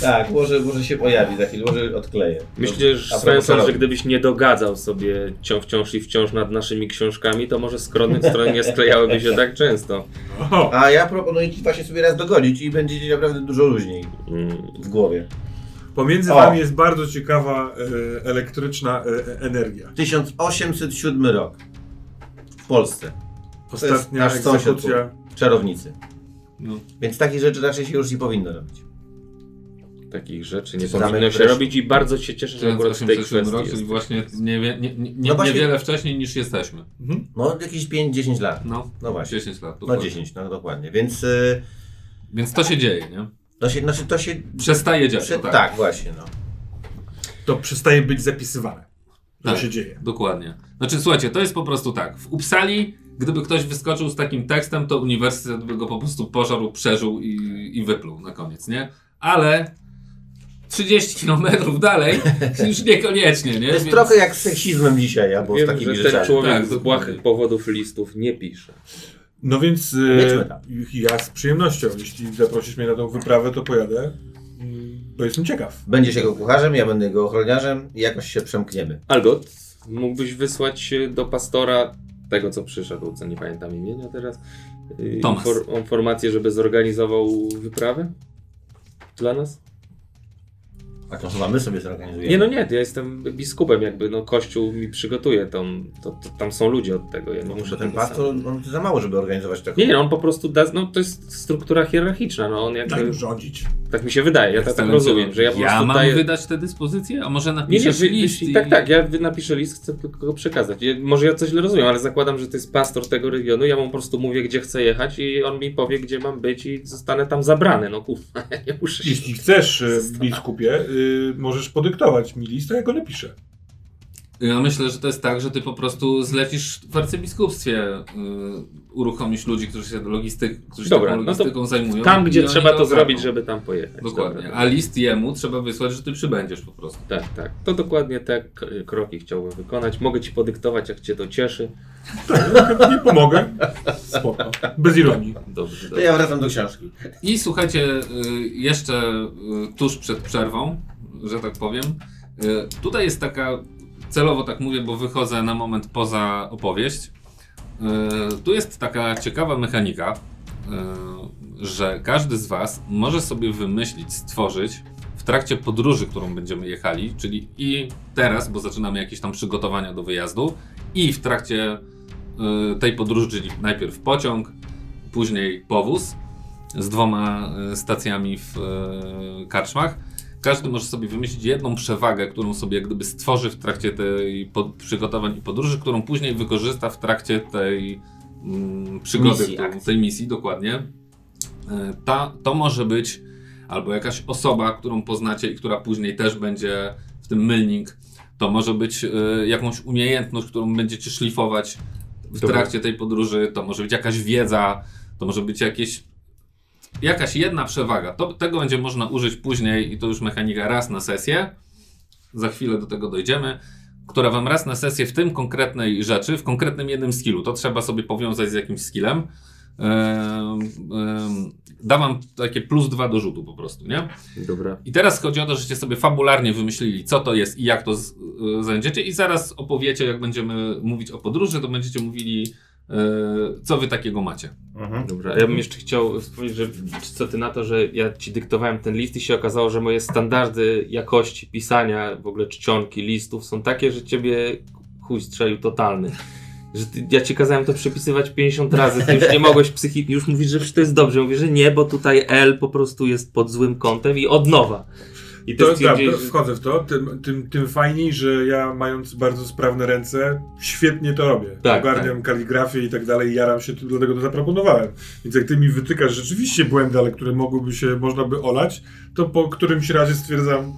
Tak, może, może się pojawi za chwilę, może odkleję. Myślę, A że propos Svensson, że gdybyś nie dogadzał sobie cią- wciąż i wciąż nad naszymi książkami, to może strony, strony nie sklejałyby się tak często. A ja proponuję ci właśnie sobie raz dogodzić i będzie ci naprawdę dużo luźniej w głowie. pomiędzy O. wami jest bardzo ciekawa e, elektryczna e, energia. 1807 rok. W Polsce. Ostatnia nasz sąsiad egzekucja. Czarownicy. No. Więc takich rzeczy raczej się już nie powinno robić. takich rzeczy nie Zamek powinno się wreszcie. robić i bardzo się cieszę, że akurat w tej 1807 kwestii rok, jest. czyli właśnie nie, nie, nie, nie, No właśnie- niewiele wcześniej niż jesteśmy. Mhm. No jakieś 5-10 lat. No, No właśnie. 10 lat. No dokładnie. 10, no dokładnie. Więc y, Więc to się dzieje, nie? to się, znaczy to się... Przestaje dziać. Prze- tak. tak, właśnie no. To przestaje być zapisywane, że Tak. się dzieje. Dokładnie. Znaczy, słuchajcie, to jest po prostu tak. W Uppsali, gdyby ktoś wyskoczył z takim tekstem, to uniwersytet by go po prostu pożarł, przeżył i, i wypluł na koniec, nie? Ale 30 kilometrów dalej [LAUGHS] już niekoniecznie, nie? To jest Więc- trochę jak z seksizmem dzisiaj, albo z Wiem, takimi że ten rzeczami. człowiek Tak, z błahych powodów listów nie pisze. No więc e, ja z przyjemnością, jeśli zaprosisz mnie na tą wyprawę, to pojadę, bo jestem ciekaw. Będziesz jego kucharzem, ja będę jego ochroniarzem i jakoś się przemkniemy. Algot, mógłbyś wysłać do pastora tego, co przyszedł, co nie pamiętam imienia teraz, y, Tomas. informację, żeby zorganizował wyprawę dla nas? A to chyba my sobie zorganizujemy. Nie, no nie, ja jestem biskupem, jakby, no kościół mi przygotuje tą, to, to, tam są ludzie od tego, ja nie muszę Muszę ten pastor, on za mało, żeby organizować taką... Nie, on po prostu da, no to jest struktura hierarchiczna, no on jakby, Daj rządzić. Tak mi się wydaje, ja tak, tak rozumiem, że ja po ja prostu mam daję... wydać te dyspozycje? A może Nie, nie, napiszesz wy, list i... tak, tak, ja napiszę list, chcę tylko go przekazać. Ja, może ja coś źle rozumiem, ale zakładam, że to jest pastor tego regionu, ja mu po prostu mówię, gdzie chcę jechać i on mi powie, gdzie mam być i zostanę tam zabrany, no kurwa, [LAUGHS] ja nie muszę się... Jeśli chcesz, e, biskupie, y, możesz podyktować mi list, a ja go napiszę. Ja myślę, że to jest tak, że ty po prostu zlecisz w arcybiskupstwie y, uruchomisz ludzi, którzy się logistyk, którzy się Dobra, taką no to logistyką zajmują. Tam, gdzie trzeba to ogarną. zrobić, żeby tam pojechać. Dokładnie. Dobra. A list jemu trzeba wysłać, że ty przybędziesz po prostu. Tak, tak. To dokładnie te k- kroki chciałbym wykonać. Mogę ci podyktować, jak cię to cieszy. Nie pomogę. Spoko. Bez ironii. Dobrze, dobrze. ja wracam do książki. I słuchajcie, y, jeszcze y, tuż przed przerwą, że tak powiem, y, tutaj jest taka, celowo tak mówię, bo wychodzę na moment poza opowieść. Y, Tu jest taka ciekawa mechanika, y, że każdy z Was może sobie wymyślić, stworzyć w trakcie podróży, którą będziemy jechali, czyli i teraz, bo zaczynamy jakieś tam przygotowania do wyjazdu, i w trakcie y, tej podróży, czyli najpierw pociąg, później powóz z dwoma stacjami w karczmach. Każdy może sobie wymyślić jedną przewagę, którą sobie jak gdyby stworzy w trakcie tej pod, przygotowań i podróży, którą później wykorzysta w trakcie tej mm, przygody, Misji, którą, tej misji, dokładnie. Y, Ta, to może być albo jakaś osoba, którą poznacie i która później też będzie w tym mylnik. To może być y, jakąś umiejętność, którą będziecie szlifować w Dobra. trakcie tej podróży. To może być jakaś wiedza, to może być jakieś jakaś jedna przewaga. To, tego będzie można użyć później i to już mechanika raz na sesję. Za chwilę do tego dojdziemy. Która wam raz na sesję w tym konkretnej rzeczy, w konkretnym jednym skillu, to trzeba sobie powiązać z jakimś skillem. Ehm, ehm, da wam takie plus dwa do rzutu po prostu, nie? Dobra. I teraz chodzi o to, żeście sobie fabularnie wymyślili, co to jest i jak to z, y, znajdziecie i zaraz opowiecie, jak będziemy mówić o podróży, to będziecie mówili, co wy takiego macie. Mhm. Dobra, ja bym jeszcze chciał wspomnieć, że co ty na to, że ja ci dyktowałem ten list i się okazało, że moje standardy jakości pisania, w ogóle czcionki listów są takie, że ciebie chuj strzelił totalny. Że ty, ja ci kazałem to przepisywać 50 razy, ty już nie mogłeś psychicznie, już mówisz, że to jest dobrze. Mówię, że nie, bo tutaj L po prostu jest pod złym kątem i od nowa. I To, ty tak, wchodzę w to, tym, tym, tym fajniej, że ja mając bardzo sprawne ręce, świetnie to robię. Tak, Ogarniam kaligrafię i tak dalej, jaram się, dlatego to zaproponowałem. Więc jak ty mi wytykasz rzeczywiście błędy, ale które mogłyby się, można by olać, to po którymś razie stwierdzam,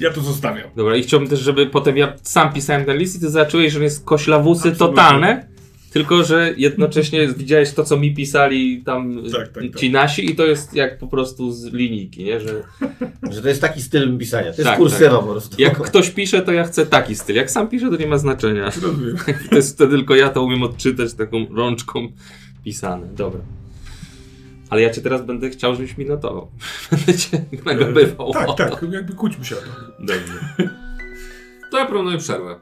ja to zostawiam. Dobra, i chciałbym też, żeby potem ja sam pisałem ten list i ty zobaczyłeś, że jest koślawusy Absolutnie. totalne, tylko że jednocześnie widziałeś to, co mi pisali tam Tak, tak, tak. ci nasi i to jest jak po prostu z linijki, nie? Że Że to jest taki styl pisania. To jest Tak, kursywa po prostu. jak ktoś pisze, to ja chcę taki styl. Jak sam pisze, to nie ma znaczenia. Rozumiem. [LAUGHS] To jest wtedy tylko ja to umiem odczytać taką rączką pisane. Dobra. Ale ja cię teraz będę chciał, żebyś mi notował. [LAUGHS] Będę cię nagabywał. o Tak, to. tak, jakby kłóćmy się o to. Dobrze. [LAUGHS] To ja proponuję przerwę.